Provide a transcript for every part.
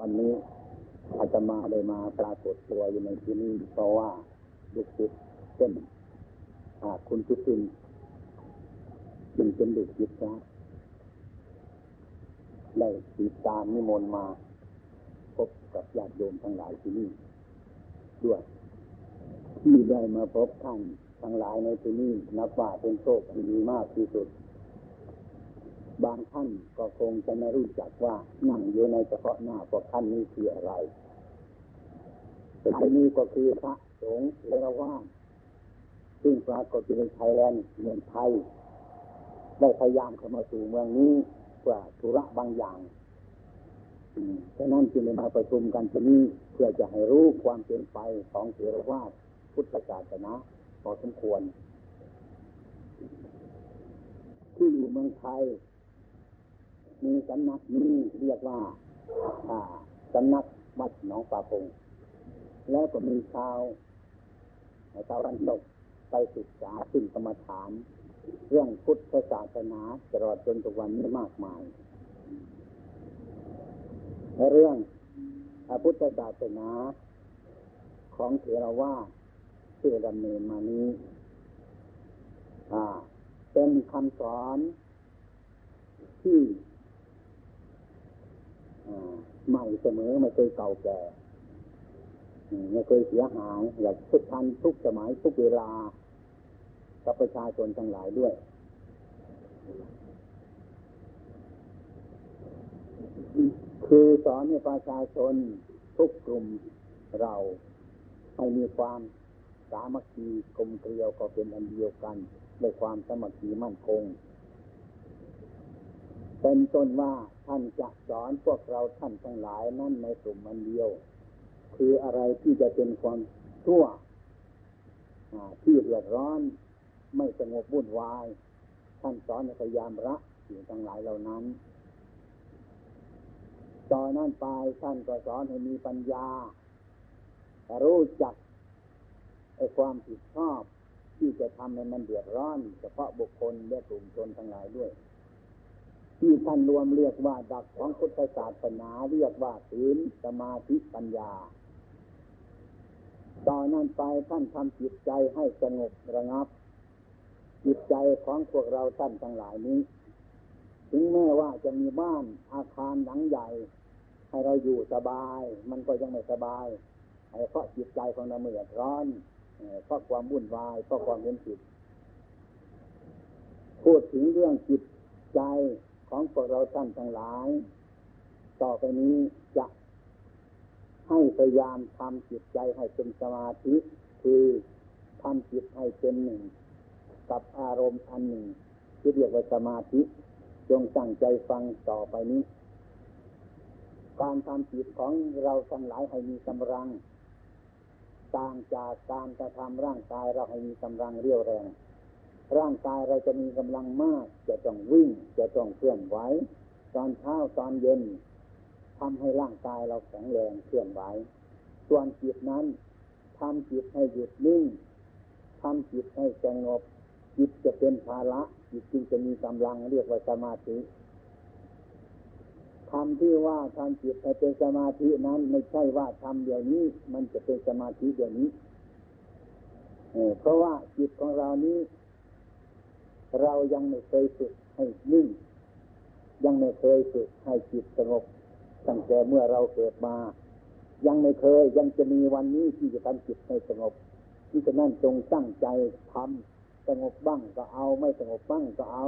วันนี้อาตมาได้มาปรากฏตัวอยู่ในที่นี้เพราะว่าลูกศิษย์เช่นคุณจุตินจึงเป็นลูกศิษย์นะได้ติดตามนิมนต์มา พบกับญาติโยมทั้งหลายที่นี่ด้วยที่ได้มาพบท่านทั้งหลายในที่นี้นับว่าเป็นโชคที่ดีมากที่สุด บางท่านก็คงจะไม่รู้จักว่านั่งอยู่ในเฉพาะหน้าพวกท่านนี้คืออะไรท่านนี้ก็คือพระสงฆ์เทรวาสซึ่งปรากฏอยู่ในไทยแลนด์เมืองไทยได้พยายามเข้ามาสู่เมืองนี้เพื่อธุระบางอย่างฉะนั้นจึงได้มาประชุมกันที่นี้เพื่อจะให้รู้ความเป็นไปของเทรวาสพุทธศาสนาพอสมควร ที่อยู่เมืองไทย มีสำนักนี้เรียกว่าสำนักวัดหนองป่าพง แล้วก็มีชาวตะวันตกไปศึกษาสิ่งกรรมฐาน เรื่องพุทธศาสนาตลอดจนทุกวันนี้มากมายและเรื่องพระพุทธศาสนาของเถรวาทที่ดำเนินมานี้เป็นคำสอนที่ ใหม่เสมอไม่เคยเก่าแก่ไม่เคยเสียหายอยากทุกทันทุกสมัยทุกเวลากับประชาชนทั้งหลายด้วยคือสอนให้ประชาชนทุกกลุ่มเราให้มีความสามัคคีกลมเกลียวก็เป็นอันเดียวกันด้วยความสามัคคีมั่นคง เป็นต้นว่า ท่านจะสอนพวกเราท่านทั้งหลายนั่นในกลุ่มอันเดียว คืออะไรที่จะเป็นความชั่วที่เดือดร้อน ไม่สงบวุ่นวาย ท่านสอนให้พยายามละสิ่งทั้งหลายเหล่านั้นต่อนนั้นไปท่านก็สอนให้มีปัญญา รู้จักไอ้ความผิดชอบ ที่จะทำให้มันเดือดร้อน เฉพาะบุคคลและกลุ่มชนทั้งหลายด้วย ที่ท่านรวมเรียกว่าดักของพุทธศาสนาเรียกว่าศีลสมาธิปัญญาต่อนนั้นไปท่านทำจิตใจให้สงบระงับ จิตใจของพวกเราท่านทั้งหลายนี้ ถึงแม้ว่าจะมีบ้านอาคารหลังใหญ่ ให้เราอยู่สบาย มันก็ยังไม่สบายเพราะจิตใจของเราเมื่อร้อนเอ่อเพราะความวุ่นวายเพราะความเห็นผิดพูดถึงเรื่องจิตใจ ของพวกเราท่านทั้งหลาย ต่อไปนี้จะให้พยายามทำจิตใจให้เป็นสมาธิ คือทำจิตให้เป็นหนึ่ง กับอารมณ์อันหนึ่งที่เรียกว่าสมาธิ จงตั้งใจฟังต่อไปนี้ การทำจิตของเราทั้งหลายให้มีกำลังต่างจากการกระทำร่างกายเราให้มีกำลังเรียวแรง ร่างกายเราจะมีกำลังมาก จะต้องวิ่ง จะต้องเคลื่อนไหวตอนเช้าตอนเย็นทำให้ร่างกายเราแข็งแรงเคลื่อนไหวส่วนจิตนั้นทำจิตให้หยุดนิ่งทำจิตให้สงบจิตจะเป็นภาระจิตจึงจะมีกำลังเรียกว่าสมาธิคำที่ว่าทำจิตให้เป็นสมาธินั้น ไม่ใช่ว่าทำเดี๋ยวนี้ มันจะเป็นสมาธิเดี๋ยวนี้เพราะว่าจิตของเรานี้ เรายังไม่เคยฝึกให้นิ่งยังไม่เคยฝึกให้จิตสงบตั้งแต่เมื่อเราเกิดมา ยังไม่เคยยังจะมีวันนี้ที่จะทำจิตให้สงบที่ฉะนั้นจงตั้งใจทำสงบบ้างก็เอาไม่สงบบ้างก็เอา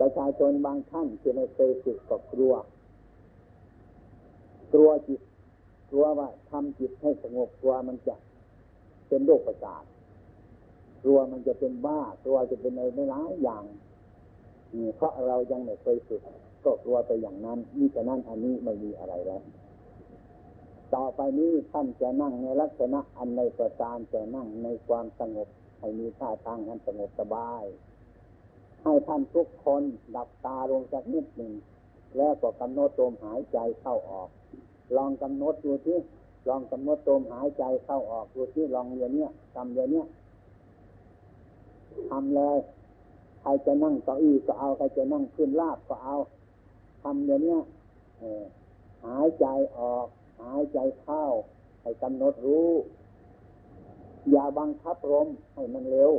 ประชาชนบางท่านที่ไม่เคยฝึกก็กลัว กลัวจิตกลัวว่าทำจิตให้สงบกลัวมันจะเป็นโรคประสาท กลัวมันจะเป็นบ้ากลัวจะเป็นอะไรไม่หลายอย่างเพราะเรายังไม่เคยฝึกก็กลัวไปอย่างนั้นนี่ฉะนั้นอันนี้ไม่มีอะไรแล้วต่อไปนี้ท่านจะนั่งในลักษณะอันในประการจะนั่งในความสงบให้มีท่าทางอันสงบสบาย ให้ท่านทุกคนดับตาลงสักนิดหนึ่งแล้วก็กำหนดลมหายใจเข้าออก ลองกำหนดดูที่ลองกำหนดลมหายใจเข้าออกดูที่ลองเรียนเนี้ยทำเรียนเนี้ย ทำเลยใครจะนั่งเก้าอี้ก็เอาใครจะนั่งขึ้นลาบก็เอาทำเดี๋ยวนี้หาายใจออก หายใจเข้า ให้กำหนดรู้ อย่าบังคับลมให้มันเร็ว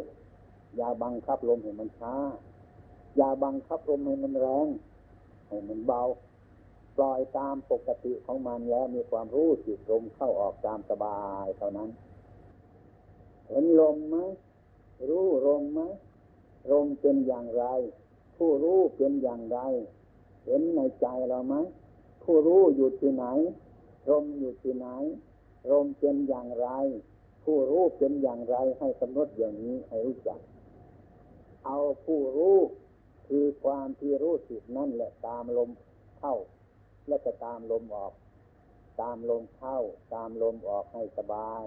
อย่าบังคับลมให้มันช้า อย่าบังคับลมให้มันแรง ให้มันเบา ปล่อยตามปกติของมันแล้วมีความรู้สึกลมเข้าออกตามสบายเท่านั้น เห็นลมไหม รู้ลมไหมลมเป็นอย่างไร ผู้รู้เป็นอย่างไร เห็นในใจเราไหมผู้รู้อยู่ที่ไหนลมอยู่ที่ไหนลมเป็นอย่างไร ผู้รู้เป็นอย่างไรให้กำหนดอย่างนี้ให้รู้จัก เอาผู้รู้คือความที่รู้สึกนั่นแหละตามลมเข้า และจะตามลมออก ตามลมเข้า ตามลมออกให้สบาย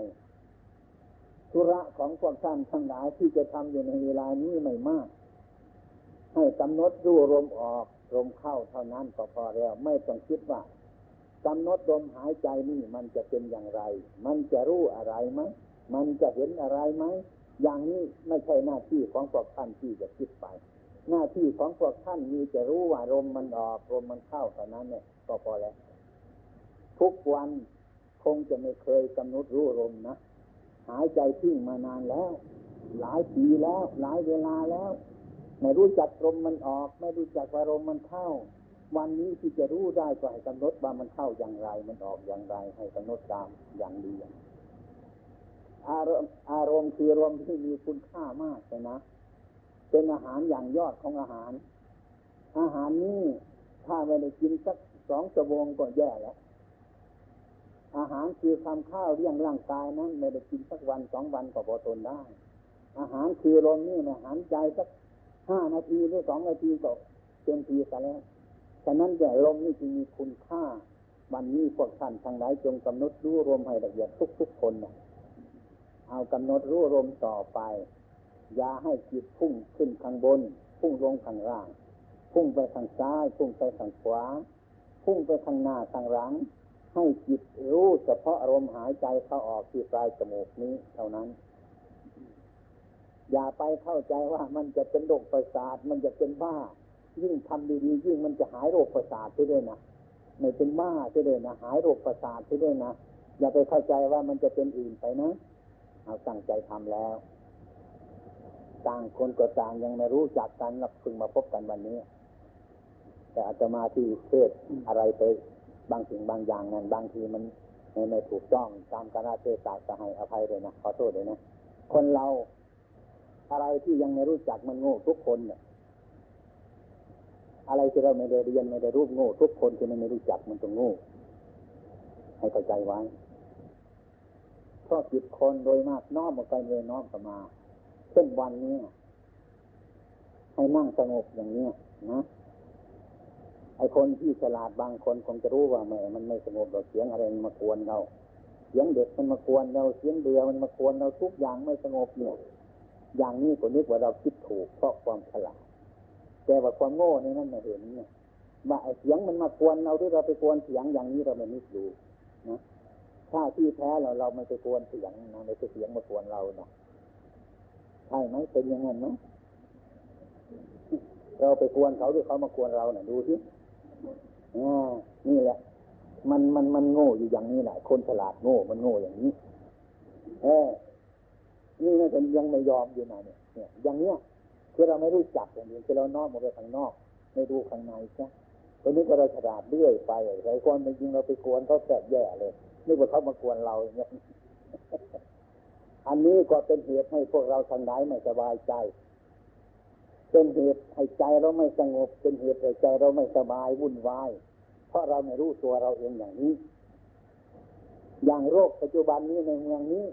ธุระของพวกท่านทั้งหลายที่จะทำอยู่ในเวลานี้ไม่มาก ให้กำหนดรู้ลมออกลมเข้าเท่านั้นก็พอแล้ว ไม่ต้องคิดว่ากำหนดลมหายใจนี่มันจะเป็นอย่างไร มันจะรู้อะไรไหมมันจะเห็นอะไรไหมอย่างนี้ไม่ใช่หน้าที่ของพวกท่านที่จะคิดไป หน้าที่ของพวกท่านมีจะรู้ว่าลมมันออกลมมันเข้าเท่านั้นเนี่ยก็พอแล้ว ทุกวันคงจะไม่เคยกำหนดรู้ลมนะ หายใจทิ้งมานานแล้ว หลายปีแล้ว หลายเวลาแล้ว ไม่รู้จักลมมันออก ไม่รู้จักว่าลมมันเข้า วันนี้ที่จะรู้ได้ก็ให้กำหนดว่ามันเข้าอย่างไร มันออกอย่างไร ให้กำหนดตามอย่างดีอารมณ์อารมณ์คืออารมณ์ที่มีคุณค่ามากเลยนะเป็นอาหารอย่างยอดของอาหาร อาหารนี้ถ้าไม่ได้กินสักสองชั่วโมงก็แย่แล้ว อาหารคือคำข้าวเลี้ยงร่างกายนั้นไม่ได้กินสักวันสองวันก็พอทนได้ อาหารคือลมนี่อาหารใจสักห้านาทีหรือสองนาทีก็เต็มทีซะแล้วฉะนั้นแต่ลมนี่จึงมีคุณค่า วันนี้พวกท่านทางไหนจงกำหนดรู้ลมให้ละเอียดทุกๆคนนะเอากำหนดรู้ลมต่อไป อย่าให้จิตพุ่งขึ้นข้างบน พุ่งลงข้างล่าง พุ่งไปทางซ้าย พุ่งไปทางขวา พุ่งไปทางหน้าทางหลัง ให้จิตรู้เฉพาะลมหายใจเข้าออกที่ปลายจมูกนี้เท่านั้น อย่าไปเข้าใจว่ามันจะเป็นโรคประสาทมันจะเป็นบ้า ยิ่งทำดีๆยิ่งมันจะหายโรคประสาทไปด้วยนะไม่เป็นบ้าไปด้วยนะหายโรคประสาทไปด้วยนะอย่าไปเข้าใจว่ามันจะเป็นอื่นไปนะเอาตั้งใจทำแล้ว ต่างคนก็ต่างยังไม่รู้จักกันเราเพิ่งมาพบกันวันนี้ แต่อาจจะมาที่เทศอะไรไป บางสิ่งบางอย่างนั้นบางทีมันไม่ไม่ถูกต้องตามการเทศะจะให้อภัยเลยนะขอโทษเลยนะคนเราอะไรที่ยังไม่รู้จักมันโง่ทุกคนเนี่ยอะไรที่เราไม่ได้เรียนไม่ได้รู้โง่ทุกคนที่มันไม่รู้จักมันต้องโง่ให้เข้าใจไว้เพราะจิตคนโดยมากน้อมออกไปเลยน้อมเข้ามาเช่นวันนี้ให้นั่งสงบอย่างนี้นะ ไอคนที่ฉลาดบางคนคงจะรู้ว่าแม่มันไม่สงบเราเสียงอะไรมันมากวนเราเสียงเด็กมันมากวนเราเสียงเรือมันมากวนเราทุกอย่างไม่สงบเนี่ยอย่างนี้ก็นึกว่าเราคิดถูกเพราะความฉลาดแต่ว่าความโง่ในนั้นม่เห็นเนี่ยว่าไอเสียงมันมากวนเราที่เราไปกวนเสียงอย่างนี้เราไม่นึกดูนะถ้าที่แท้เราเราไม่ไปกวนเสียงนะไม่ไปเสียงมากวนเราเนาะใช่ไหมเป็นย่างนั้นไหมเราไปกวนเขาหรือเขามากวนเราเนะ่ยดูสิ อ่านี่แหละ มันมันมันโง่อยู่อย่างนี้แหละคนฉลาดโง่มันโง่อย่างนี้ เออนี่น่าจะยังไม่ยอมอยู่นะเนี่ยเนี่ย อย่างเนี้ยคือเราไม่รู้จักอย่างนี้คือเรานอกมาไปข้างนอก ไม่ดูข้างในใช่ตอนนี้ก็เราฉลาดเรื่อยไปไอ้คนจริงเราไปกวนเขาแสบแย่เลยนี่ว่าเขามากวนเราอย่างเงี้ยอันนี้ก็เป็นเหตุให้พวกเราทางไหนไม่สบายใจ เป็นเหตุให้ใจเราไม่สงบ เป็นเหตุให้ใจเราไม่สบายวุ่นวาย เพราะเราไม่รู้ตัวเราเองอย่างนี้ อย่างโรคปัจจุบันนี้ในเมืองนี้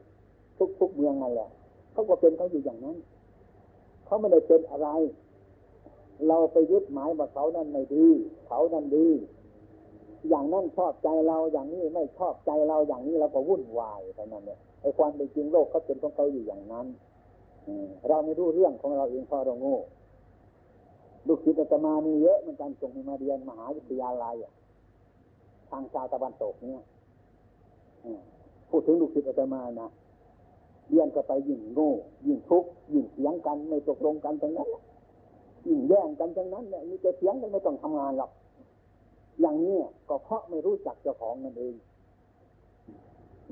ทุกๆเมืองนั่นแหละเขาก็เป็นเขาอยู่อย่างนั้นเขาไม่ได้เป็นอะไร เราไปยึดหมายว่าเขานั้นไม่ดีเขานั้นดี อย่างนั้นชอบใจเราอย่างนี้ไม่ชอบใจเราอย่างนี้เราก็วุ่นวายเท่านั้นเนี่ยไอ้ความเป็นจริงโลกเขาเป็นของเขาอยู่อย่างนั้นเราไม่รู้เรื่องของเราเองเพราะเราโง่ ลูกศิษย์อาตมามีเยอะเหมือนกันส่งมาเรียนมหาวิทยาลัยทางชาวตะวันตกเนี่ยพูดถึงลูกศิษย์อาตมานะเรียนก็ไปยิ่งโง่ยิ่งทุกข์ยิ่งเสียงกันไม่ตกลงกันทั้งนั้นยิ่งแย่งกันทั้งนั้นเนี่ยมีแต่เสียงกันไม่ต้องทำงานหรอกอย่างนี้ก็เพราะไม่รู้จักเจ้าของนั่นเอง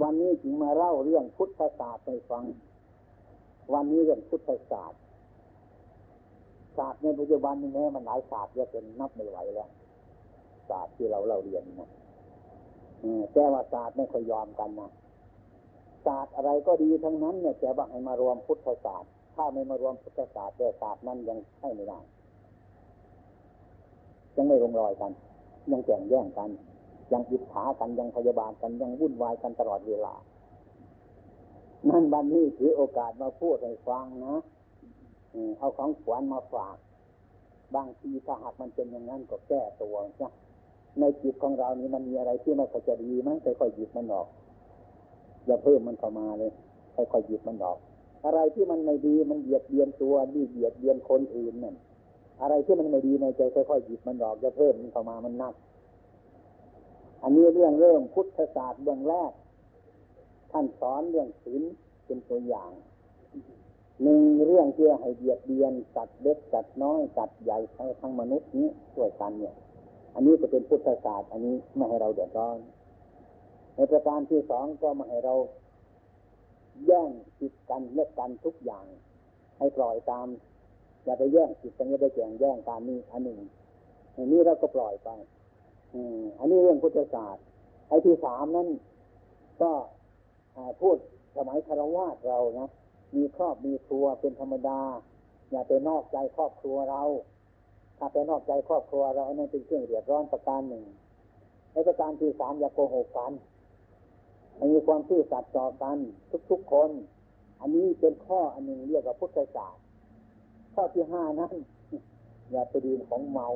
วันนี้จึงมาเล่าเรื่องพุทธศาสตร์ให้ฟัง วันนี้เรื่องพุทธศาสตร์ ศาสตร์ในปัจจุบันนี้แม้มันหลายศาสตร์เยอะจนนับไม่ไหวแล้วศาสตร์ที่เราเราเรียนนะแต่ว่าศาสตร์ไม่ค่อยยอมกันนะศาสตร์อะไรก็ดีทั้งนั้นเนี่ยแต่ว่าให้มารวมพุทธศาสตร์ ถ้าไม่มารวมพุทธศาสตร์แต่ศาสตร์นั้นยังใช่ไม่ได้ยังไม่ลงรอยกัน ยังแข่งแย่งกัน ยังอิจฉากันยังพยาบาลกันยังวุ่นวายกันตลอดเวลา นั่นวันนี้ถือโอกาสมาพูดให้ฟังนะ เอาของขวัญมาฝาก บางทีถ้าหากมันเป็นอย่างนั้นก็แก้ตัวนะในจิตของเรานี้มันมีอะไรที่ไม่ค่อยจะดีมั้งค่อยๆหยิบมันออก อย่าเพิ่มมันเข้ามาเลยค่อยๆหยิบมันออก อะไรที่มันไม่ดีมันเบียดเบียนตัวดีเบียดเบียนคนอื่นนั่นอะไรที่มันไม่ดีในใจค่อยๆหยิบมันออกอย่าเพิ่มมันเข้ามามันนัก อันนี้เรื่องเริ่มพุทธศาสตร์เบื้องแรก ท่านสอนเรื่องศีลเป็นตัวอย่าง หนึ่งเรื่องที่ให้เบียดเบียนสัตว์เล็กสัตว์น้อยสัตว์ใหญ่ทั้งมนุษย์นี้ช่วยกันเนี่ย อันนี้จะเป็นพุทธศาสตร์อันนี้ไม่ให้เราเดือดร้อน ในประการที่สองก็ไม่ให้เราแย่งจิตกันเลิกกันทุกอย่าง ให้ปล่อยตาม อย่าไปแย่งจิตกันอย่าไปแย่งแย่งการนี้อันหนึ่งอันนี้เราก็ปล่อยไปอืมอันนี้เรื่องพุทธศาสตร์ไอ้ที่สามนั้นก็พูดสมัยคารวะเรานะ มีครอบมีครัวเป็นธรรมดา อย่าไปนอกใจครอบครัวเรา ถ้าไปนอกใจครอบครัวเราอันนั้นเป็นเครื่องเดือดร้อนประการหนึ่งในประการที่สามอย่าโกหกกันมีความซื่อสัตย์ต่อกันทุกๆคน อันนี้เป็นข้ออันหนึ่งเรียกว่าพุทธศาสตร์ข้อที่ห้านั้นอย่าไปดื่มของเมา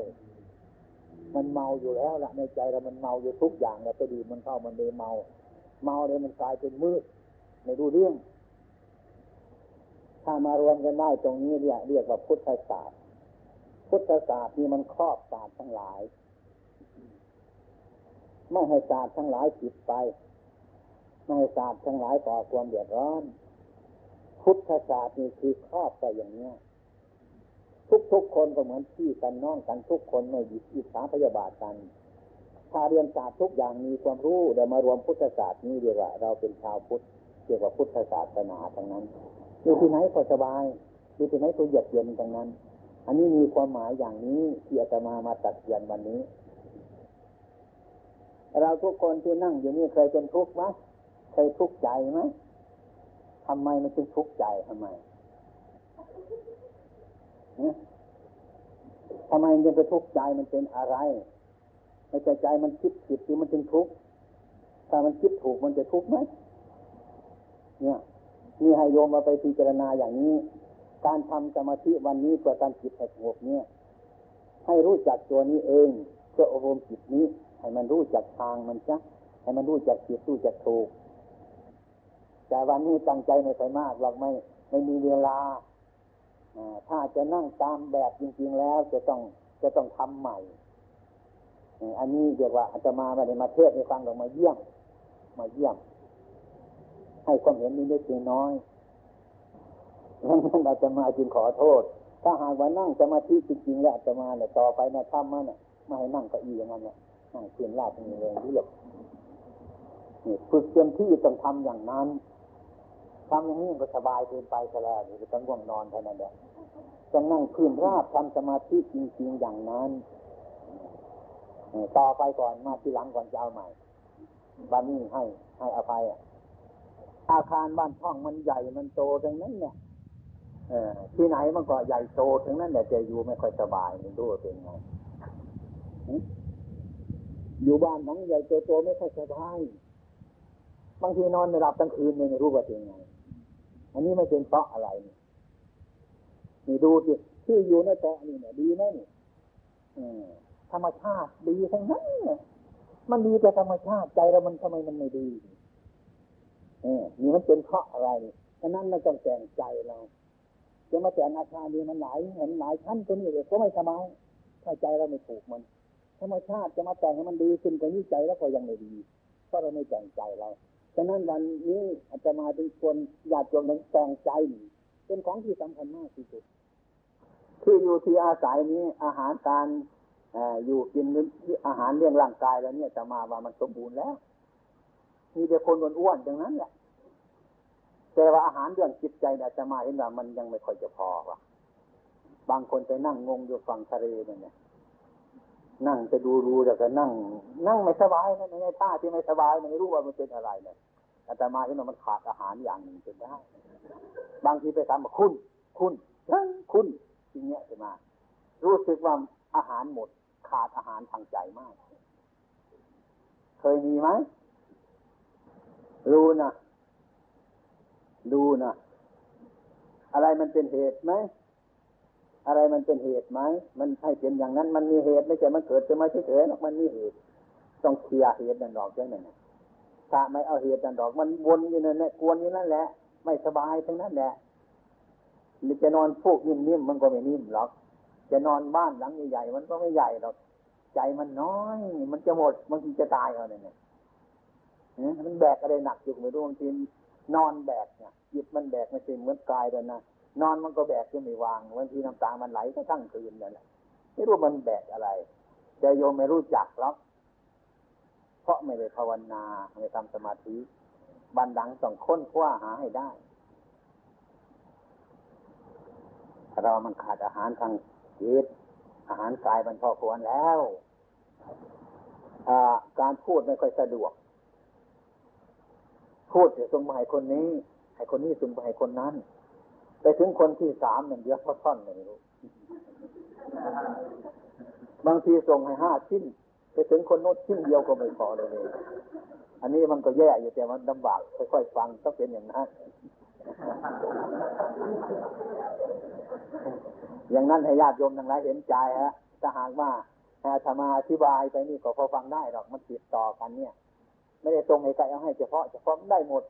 มันเมาอยู่แล้วละในใจเรามันเมาอยู่ทุกอย่างอย่าไปดื่มมันเข้ามันเลยเมา เมาเลยมันกลายเป็นมืดไม่รู้เรื่อง ถ้ามารวมกันได้ตรงนี้เรียกเรียกว่าพุทธศาสตร์ พุทธศาสตร์นี่มันครอบศาสตร์ทั้งหลาย ไม่ให้ศาสตร์ทั้งหลายผิดไป ไม่ให้ศาสตร์ทั้งหลายก่อความเดือดร้อน พุทธศาสตร์นี่คือครอบไปอย่างเนี้ยทุกๆคนก็เหมือนพี่กันน้องกันทุกคนไม่ยิอิจฉาพยาบาทกันถ้าเรียนศาสตร์ทุกอย่างมีความรู้เดี๋ยวมารวมพุทธศาสตร์นี้เรียกว่าเราเป็นชาวพุทธเกี่ยวกับพุทธศาสนาทั้งนั้น อยู่ที่ไหนก็สบายอยู่ที่ไหนก็เยือกเย็นทั้งนั้น อันนี้มีความหมายอย่างนี้ที่อาตมามาตัดเยียนวันนี้ เราทุกคนที่นั่งอยู่นี่เคยเป็นทุกข์ไหมเคยทุกข์ใจไหมทำไมมันจึงทุกข์ใจทำไมทำไมมันจะไปทุกข์ใจมันเป็นอะไรในใจใจมันคิดผิดที่มันจึงทุกข์ถ้ามันคิดถูกมันจะทุกข์ไหมเนี่ย มีให้โยมมาไปพิจารณาอย่างนี้ การทำสมาธิวันนี้เพื่อการจิตให้สงบเนี่ย ให้รู้จักตัวนี้เองเพื่ออบรมจิตนี้ ให้มันรู้จักทางมันจ้ะให้มันรู้จักจิตรู้จักถูก แต่วันนี้ตั้งใจไม่ค่มากหรอกไม่ไม่มีเวลาถ้าจะนั่งตามแบบจริง ๆ แล้วจะต้องจะต้องทำใหม่ อันนี้เรียกว่าอาจจะมาไม่ได้มาเทศในฟังหรอกมาเยี่ยม มาเยี่ยม ให้ความเห็นนิดๆน้อยนั้นอาจะมาจึงขอโทษ ถ้าหากว่านั่งสมาธิจริงๆแล้วจะมาเนี่ยต่อไปนะทำมาเนี่ยไม่ให้นั่งก็อีอย่างนั้นเนี่ยนั่งเพียนลาบมีเลยเรียบนี่ฝึกเต็มที่ต้องทำอย่างนั้นทำอย่างนี้ก็สบายเกินไปซะแล้วนี่ต้องง่วงนอนเท่านั้นแหละต้องนั่งพื้นราบทำสมาธิจริงๆอย่างนั้นต่อไปก่อนมาทีหลังก่อนจะเอาใหม่บ้านนี้ให้ให้อภัยอะ อาคารบ้านช่องมันใหญ่มันโตทั้งนั้นเนี่ยเออที่ไหนมันก็ใหญ่โตทั้งนั้นแต่จะอยู่ไม่ค่อยสบายมันรู้ว่าเป็นไงอยู่บ้านหลังใหญ่โตโตไม่ค่อยสบายบางทีนอนไม่หลับทั้งคืนไม่รู้ว่าเป็นไง อันนี้ไม่เป็นเพราะอะไรนี่นดูสิที่อยู่ในเกาะนี่เนี่ยดีไหมนี่ธรรมชาติดีทั้งนั้นเนี่ยมันดีแต่ธรรมชาติใจเรามันทำไมมันไม่ดี เออนี่มันเป็นเพราะอะไรฉะนั้นเราต้องแต่งใจเราจะมาแต่งอาคารนี้มันหลายเห็นหลายชั้นตัวนี้เลยก็ไม่สบายถ้าใจเราไม่ถูกมันธรรมชาติจะมาแต่งให้มันดีขึ้นกว่านี้ใจแล้วก็ยังไม่ดีเพราะเราไม่แต่งใจเราฉะนั้นวันนี้อาจจะมาเป็นคนอยากจงแต่งใจเป็นของที่สำคัญมากที่สุดที่อยู่ที่อาศัยนี้อาหารการออยู่กินอาหารเลี้ยงร่างกายแล้วเนี่ยจะมาว่ามันสมบูรณ์แล้ว มีแต่คนอ้วนๆอย่างนั้นแหละแต่ว่าอาหารเรื่องจิตใจเนี่ยจะมาเห็นว่ามันยังไม่ค่อยจะพอว่ะ บางคนไปนั่งงงอยู่ฝั่งทะเลเนี่ยนั่งไปดูรูแล้วก็นั่ง นั่งไม่สบายนะในท่าที่ไม่สบายไม่รู้ว่ามันเป็นอะไรเนี่ยอาตมาเห็นว่ามันขาดอาหารอย่างหนึ่งเป็นได้ บางทีไปถามว่าคุณ คุณคุณอย่างเงี้ยจะมา รู้สึกว่าอาหารหมด ขาดอาหารทางใจมาก เคยมีไหม รู้นะดูนะอะไรมันเป็นเหตุไหมอะไรมันเป็นเหตุไหมมันให้เป็นอย่างนั้น มันมีเหตุไม่ใช่มันเกิดจะมาเฉยๆหรอกมันมีเหตุ ต้องเคลียร์เหตุนั่นดอกจังนั้นถ้าไม่เอาเหตุนั่นดอก มันวนอยู่นั่นแหละกวนอยู่นั่นแหละ ไม่สบายทั้งนั้นแหละหรือจะนอนพวกนิ่มๆมันก็ไม่นิ่มหรอก จะนอนบ้านหลังใหญ่ๆมันก็ไม่ใหญ่หรอก ใจมันน้อย มันจะหมดมันจะตายเอาเนี่ย มันแบกอะไรหนักอยู่ไม่รู้บางทีนอนแบกเนี่ยจิตมันแบกไม่ใช่เหมือนกายเลยนะนอนมันก็แบกจะไม่วางบางทีน้ำตามันไหลก็ทั้งคืนนั่นแหละไม่รู้มันแบกอะไร แต่โยมไม่รู้จักหรอกเพราะไม่ได้ภาวนาไม่ทำสมาธิบันดังต้องค้นคว้าหาให้ได้ เรามันขาดอาหารทางจิตอาหารกายมันพอควรแล้วการพูดไม่ค่อยสะดวก พูดจะส่งมาให้คนนี้ให้คนนี้ส่งไปให้คนนั้น ไปถึงคนที่สามหนึ่งเดียวท่อนหนึ่งรู้บางทีส่งให้ห้าชิ้น ไปถึงคนโน้นชิ้นเดียวก็ไม่พอเลยอันนี้มันก็แย่อยู่แต่มันลำบากค่อยๆฟังต้องเป็นอย่างนั้นอย่างนั้นให้ญาติโยมทั้งหลายเห็นใจฮะถ้าหากว่าธรรมาอธิบายไปนี่ก็พอฟังได้หรอกมันติดต่อกันเนี่ย ไม่ได้ส่งให้ใครเอาให้เฉพาะเฉพาะได้หมด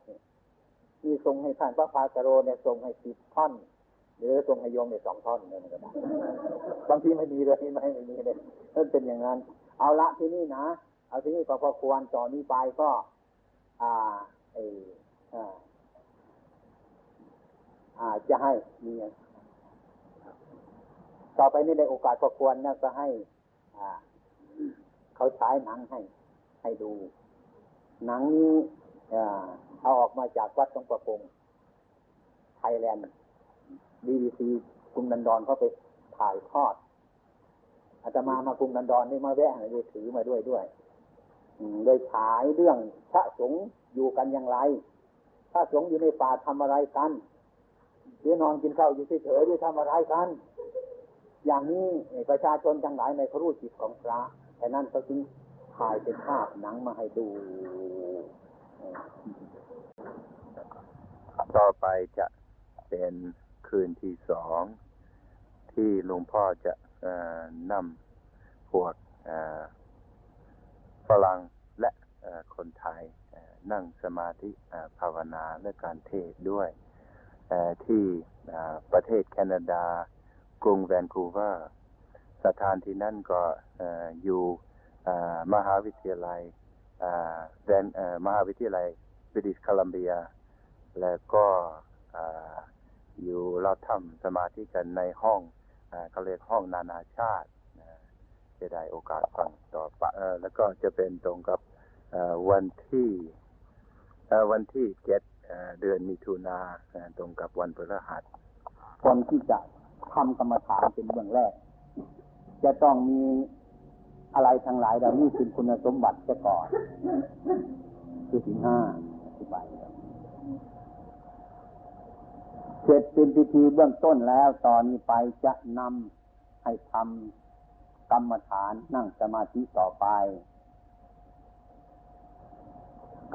ที่ส่งให้ท่านพระพากโรเนี่ยส่งให้สิบท่อนหรือส่งให้โยมเนี่ยสองท่อนเนี่ยมันก็ได้บางทีไม่มีเลยไม่ไม่มีเลยนั่นเป็นอย่างนั้น เอาละที่นี่นะเอาที่นี่ก็พอควรต่อนนี้ไปก็ อ่าไออ่าจะให้มีต่อไปนี่ในโอกาสพอควรนะก็ให้ อ่า เขาฉายหนังให้ ให้ดู หนังนี้เอาออกมาจากวัดตรงประกงไทยแลนด์บีบีซีกรุงนันดอนเขาไปถ่ายทอดอาตมามากรุงนันดอนนี่มาแวะเลยถือมาด้วยด้วยเลยฉายเรื่องพระสงฆ์อยู่กันอย่างไร พระสงฆ์อยู่ในป่าทำอะไรกันหรือนอนกินข้าวอยู่เฉยๆหรือทำอะไรกัน อย่างนี้ประชาชนทั้งหลายในเขารู้จิตของพระแต่นั้นเขาจึงถ่ายเป็นภาพหนังมาให้ดู ต่อไปจะเป็นคืนที่สอง ที่หลวงพ่อจะนำพวกฝรั่งและคนไทยนั่งสมาธิภาวนาและการเทศด้วยที่ประเทศแคนาดา กรุงแวนคูเวอร์ สถานที่นั่นก็อยู่มหาวิทยาลัย แวนมหาวิทยาลัยบริติชโคลัมเบีย และก็อยู่เราทำสมาธิกันในห้องเขาเรียกห้องนานาชาติจะได้โอกาสฟังต่อไปแล้วก็จะเป็นตรงกับวันที่วันที่เจ็ดเดือนมิถุนาตรงกับวันพฤหัสคนที่จะทำกรรมฐานเป็นเบื้องแรก จะต้องมี อะไรทั้งหลายเหล่านี้เป็นคุณสมบัติจะก่อนคือสิงห้าอธิบายเสร็จเป็นพิธีเบื้องต้นแล้วตอนนี้ไปจะนำให้ทำกรรมฐานนั่งสมาธิต่อไป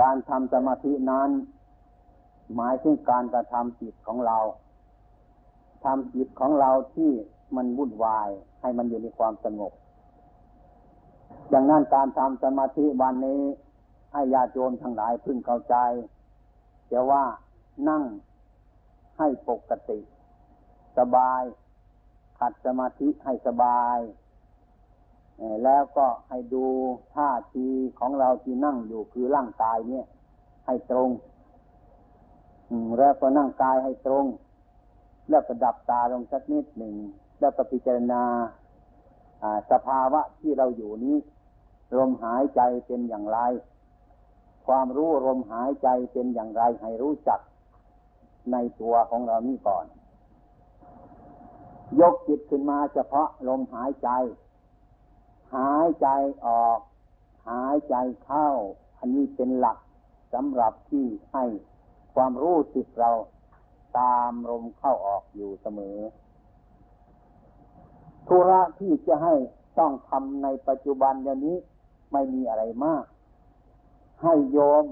การทำสมาธินั้น หมายถึงการกระทำจิตของเราทำจิตของเราที่มันวุ่นวายให้มันอยู่ในความสงบ ดังนั้นการทำสมาธิวันนี้ให้ญาติโยมทั้งหลายพึงเข้าใจจะว่านั่งให้ปกติ สบาย ขัดสมาธิให้สบาย แล้วก็ให้ดูท่าทีของเราที่นั่งอยู่คือร่างกายเนี่ย ให้ตรงแล้วก็นั่งกายให้ตรง แล้วก็ดับตาลงสักนิดหนึ่ง แล้วก็พิจารณา สภาวะที่เราอยู่นี้ ลมหายใจเป็นอย่างไร ความรู้ลมหายใจเป็นอย่างไรให้รู้จักในตัวของเรานี้ก่อน ยกจิตขึ้นมาเฉพาะลมหายใจ หายใจออก หายใจเข้า อันนี้เป็นหลักสำหรับที่ให้ความรู้สึกเราตามลมเข้าออกอยู่เสมอ ธุระที่จะให้ต้องทำในปัจจุบันเดี๋ยวนี้ไม่มีอะไรมาก ให้โยม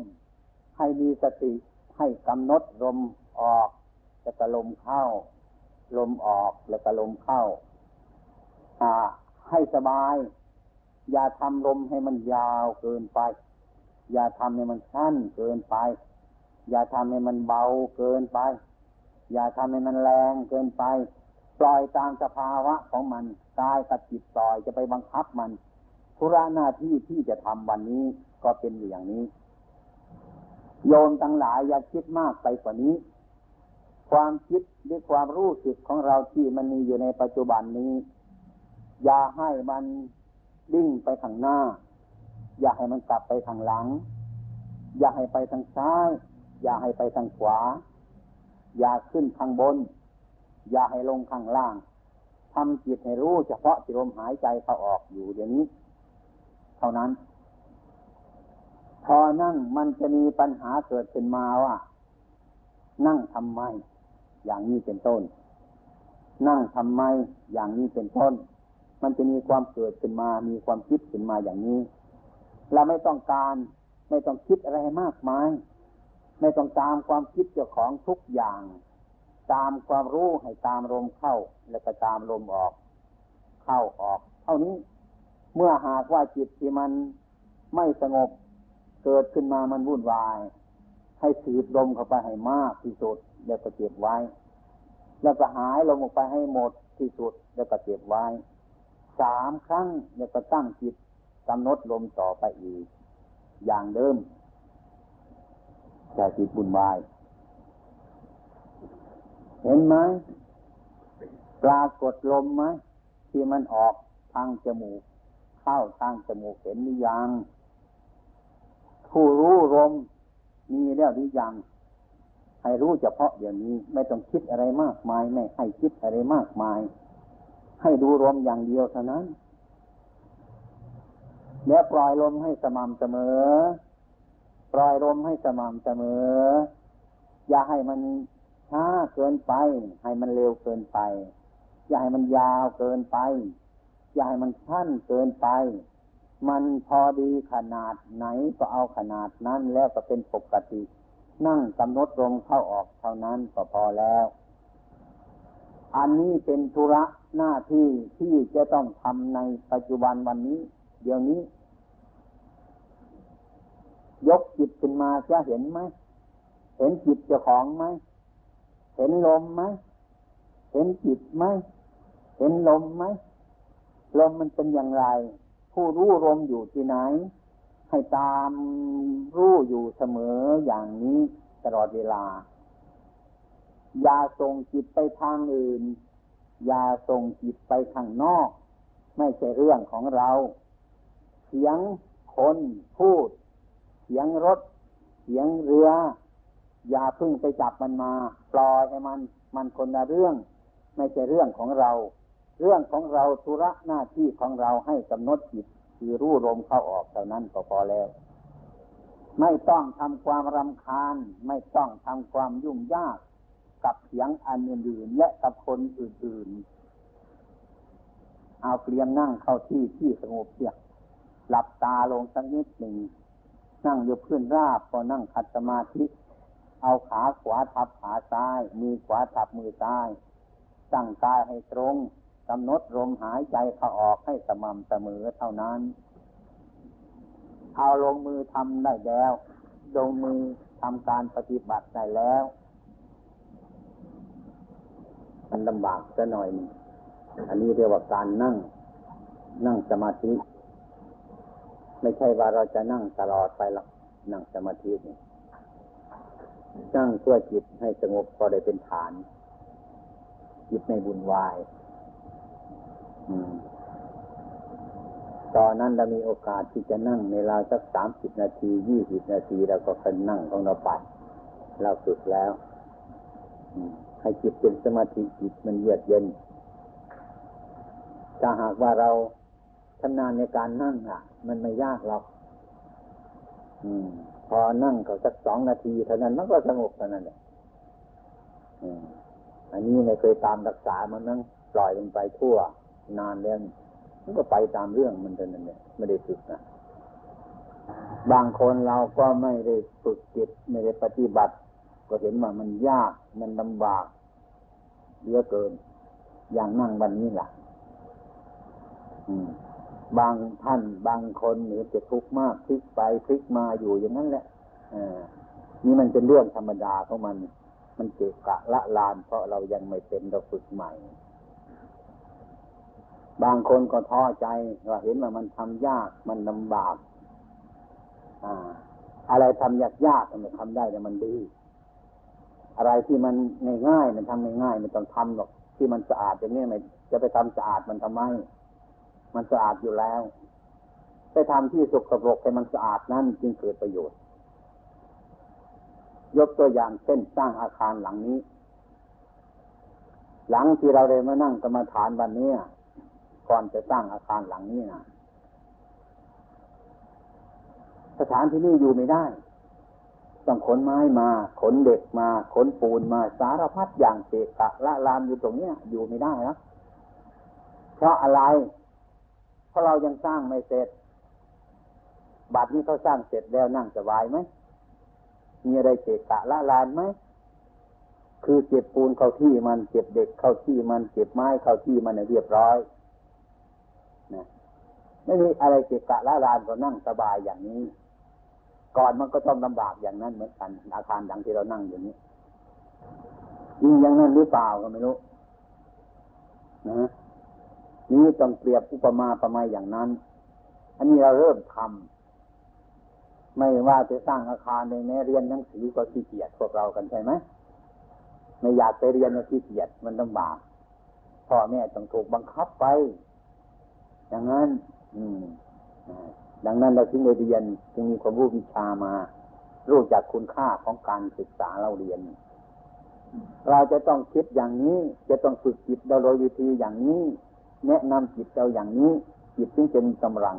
ให้มีสติ ให้กำหนดลมออกแล้วก็ลมเข้า ลมออกแล้วก็ลมเข้าอ่าให้สบาย อย่าทำลมให้มันยาวเกินไป อย่าทำให้มันสั้นเกินไป อย่าทำให้มันเบาเกินไป อย่าทำให้มันแรงเกินไป ปล่อยตามสภาวะของมันกายกับจิตปล่อยจะไปบังคับมันธุระหน้าที่ที่จะทำวันนี้ก็เป็นอย่างนี้ โยมทั้งหลายอย่าคิดมากไปกว่านี้ ความคิดหรือความรู้สึกของเราที่มันมีอยู่ในปัจจุบันนี้ อย่าให้มันดิ้งไปข้างหน้า อย่าให้มันกลับไปทางหลัง อย่าให้ไปทางซ้าย อย่าให้ไปทางขวา อย่าขึ้นข้างบน อย่าให้ลงข้างล่างทำจิตให้รู้เฉพาะที่ลมหายใจเข้าออกอยู่เดี๋ยวนี้ เท่านั้น พอนั่งมันจะมีปัญหาเกิดขึ้นมาว่า นั่งทำไม อย่างนี้เป็นต้น นั่งทำไม อย่างนี้เป็นต้น มันจะมีความเกิดขึ้นมา มีความคิดขึ้นมาอย่างนี้ เราไม่ต้องการ ไม่ต้องคิดอะไรมากมาย ไม่ต้องตามความคิดเจ้าของทุกอย่าง ตามความรู้ให้ตามลมเข้า แล้วก็ตามลมออก เข้าออก เท่านี้ เมื่อหากว่าจิตที่มันไม่สงบ เกิดขึ้นมามันวุ่นวาย ให้สูดลมเข้าไปให้มากที่สุด แล้วก็เก็บไว้ แล้วก็หายลมออกไปให้หมดที่สุด แล้วก็เก็บไว้สามครั้งแล้วก็ตั้งจิตกำหนดลมต่อไปอีก อย่างเดิมแต่จิตบุญวาย เห็นไหมปรากฏลมไหมที่มันออกทางจมูก เข้าทางจมูกเห็นหรือยังผู้รู้ลมมีแล้วหรือยังให้รู้เฉพาะเดี๋ยวนี้ ไม่ต้องคิดอะไรมากมาย ไม่ให้คิดอะไรมากมาย ให้ดูลมอย่างเดียวเท่านั้นแล้วปล่อยลมให้สม่ำเสมอ ปล่อยลมให้สม่ำเสมอ อย่าให้มัน ช้าเกินไป ให้มันเร็วเกินไป อย่าให้มันยาวเกินไป อย่าให้มันสั้นเกินไป มันพอดีขนาดไหนก็เอาขนาดนั้นแล้วก็เป็นปกติ นั่งกำหนดลมเข้าออกเท่านั้นก็พอแล้ว อันนี้เป็นธุระหน้าที่ที่จะต้องทำในปัจจุบันวันนี้ เดี๋ยวนี้ ยกจิตขึ้นมาจะเห็นไหมเห็นจิตเจ้าของไหม เห็นลมไหมเห็นจิตไหมเห็นลมไหมลมมันเป็นอย่างไร ผู้รู้ลมอยู่ที่ไหน ให้ตามรู้อยู่เสมออย่างนี้ตลอดเวลา อย่าส่งจิตไปทางอื่น อย่าส่งจิตไปข้างนอก ไม่ใช่เรื่องของเรา เสียงคนพูด เสียงรถ เสียงเรือ อย่าพึ่งไปจับมันมา ปล่อยให้มัน มันคนละเรื่อง ไม่ใช่เรื่องของเรา เรื่องของเราธุระหน้าที่ของเราให้กำหนดจิตคือรู้ลมเข้าออกเท่านั้นก็พอแล้ว ไม่ต้องทำความรำคาญ ไม่ต้องทำความยุ่งยากกับเสียงอันอื่นๆและกับคนอื่นๆ เอาเตรียมนั่งเข้าที่ที่สงบเสียหลับตาลงสักนิดหนึ่ง นั่งอยู่พื้นราบก็นั่งขัดสมาธิ เอาขาขวาทับขาซ้าย มือขวาทับมือซ้าย ตั้งกายให้ตรงกำหนดลมหายใจเข้าออกให้สม่ำเสมอเท่านั้น เอาลงมือทำได้แล้วลงมือทำการปฏิบัติได้แล้วมันลำบากซะหน่อยอันนี้เรียกว่าการนั่ง นั่งสมาธิ ไม่ใช่ว่าเราจะนั่งตลอดไปหรอกนั่งสมาธินี่ นั่งเพื่อจิตให้สงบพอได้เป็นฐาน จิตในบุญวายตอนนั้นเรามีโอกาสที่จะนั่งในราวสักสามสิบนาทียี่สิบนาทีเราก็คันนั่งของเราไปเราฝึกแล้วให้จิตเป็นสมาธิจิตมันเยือกเย็นถ้าหากว่าเราชำนาญในการนั่งอะ มันไม่ยากหรอก อ พอนั่งก็สักสองนาทีเท่านั้นมันก็สงบเท่านั้นแหละอันนี้ไม่เคยตามรักษามันนั่งปล่อยมันไปทั่วนานแล้วมันก็ไปตามเรื่องมันเท่านั้นเนี่ยไม่ได้ฝึกนะบางคนเราก็ไม่ได้ฝึกจิตไม่ได้ปฏิบัติ ก็เห็นว่ามันยากมันลำบากเยอะเกิน อย่างนั่งวันนี้ล่ะ บางท่านบางคนเนี่ยจะทุกข์มากพลิกไปพลิกมาอยู่อย่างนั้นแหละนี่มันเป็นเรื่องธรรมดาของมัน มันเกะกะละลาน เพราะเรายังไม่เป็นเราฝึกใหม่ บางคนก็ท้อใจว่าเห็นว่ามันทำยากมันลำบาก อ่า อะไรทำยากยากมันทำได้แต่มันดี อะไรที่มันง่ายๆมันทำง่ายๆมันต้องทำหรอกที่มันสะอาดอย่างนี้ไม่จะไปทำสะอาดมันทำไม มันสะอาดอยู่แล้ว ไปทำที่สกปรกให้มันสะอาดนั่นจึงเกิดประโยชน์ ยกตัวอย่างเช่นสร้างอาคารหลังนี้ หลังที่เราเลยมานั่งกรรมฐานวันนี้ก่อนจะสร้างอาคารหลังนี้นะสถานที่นี่อยู่ไม่ได้ ต้องขนไม้มา ขนเด็กมา ขนปูนมา สารพัดอย่างเกะกะละลามอยู่ตรงนี้อยู่ไม่ได้นะเพราะอะไร ราะเรายังสร้างไม่เสร็จบัดนี้เขาสร้างเสร็จแล้วนั่งสบายไหมมีอะไรเกะกะละลานไหมคือเก็บปูนเข้าที่มันเก็บเด็กเข้าที่มันเก็บไม้เข้าที่มันเรียบร้อยนะไม่มีอะไรเกะกะละลานก็นั่งสบายอย่างนี้ ก่อนมันก็ต้องลำบากอย่างนั้นเหมือนกันอาคารดังที่เรานั่งอยู่นี้ยิ่งอย่างนั้นหรือเปล่าก็ไม่รู้นะ นี้ต้องเปรียบอุปมาประมาอย่างนั้น อันนี้เราเริ่มทำไม่ว่าจะสร้างอาคารในแม้เรียนหนังสือก็ขี้เกียจพวกเรากันใช่ไหมไม่อยากไปเรียนก็ขี้เกียจมันลำบากพ่อแม่ต้องถูกบังคับไป อย่างนั้น อืมดังนั้นเราจึงได้เรียนจึงมีความรู้วิชามา รู้จักคุณค่าของการศึกษาเราเรียน เราจะต้องคิดอย่างนี้ จะต้องฝึกจิตโดยวิธีอย่างนี้ แนะนำจิตเราอย่างนี้ จิตจึงจะมีกำลัง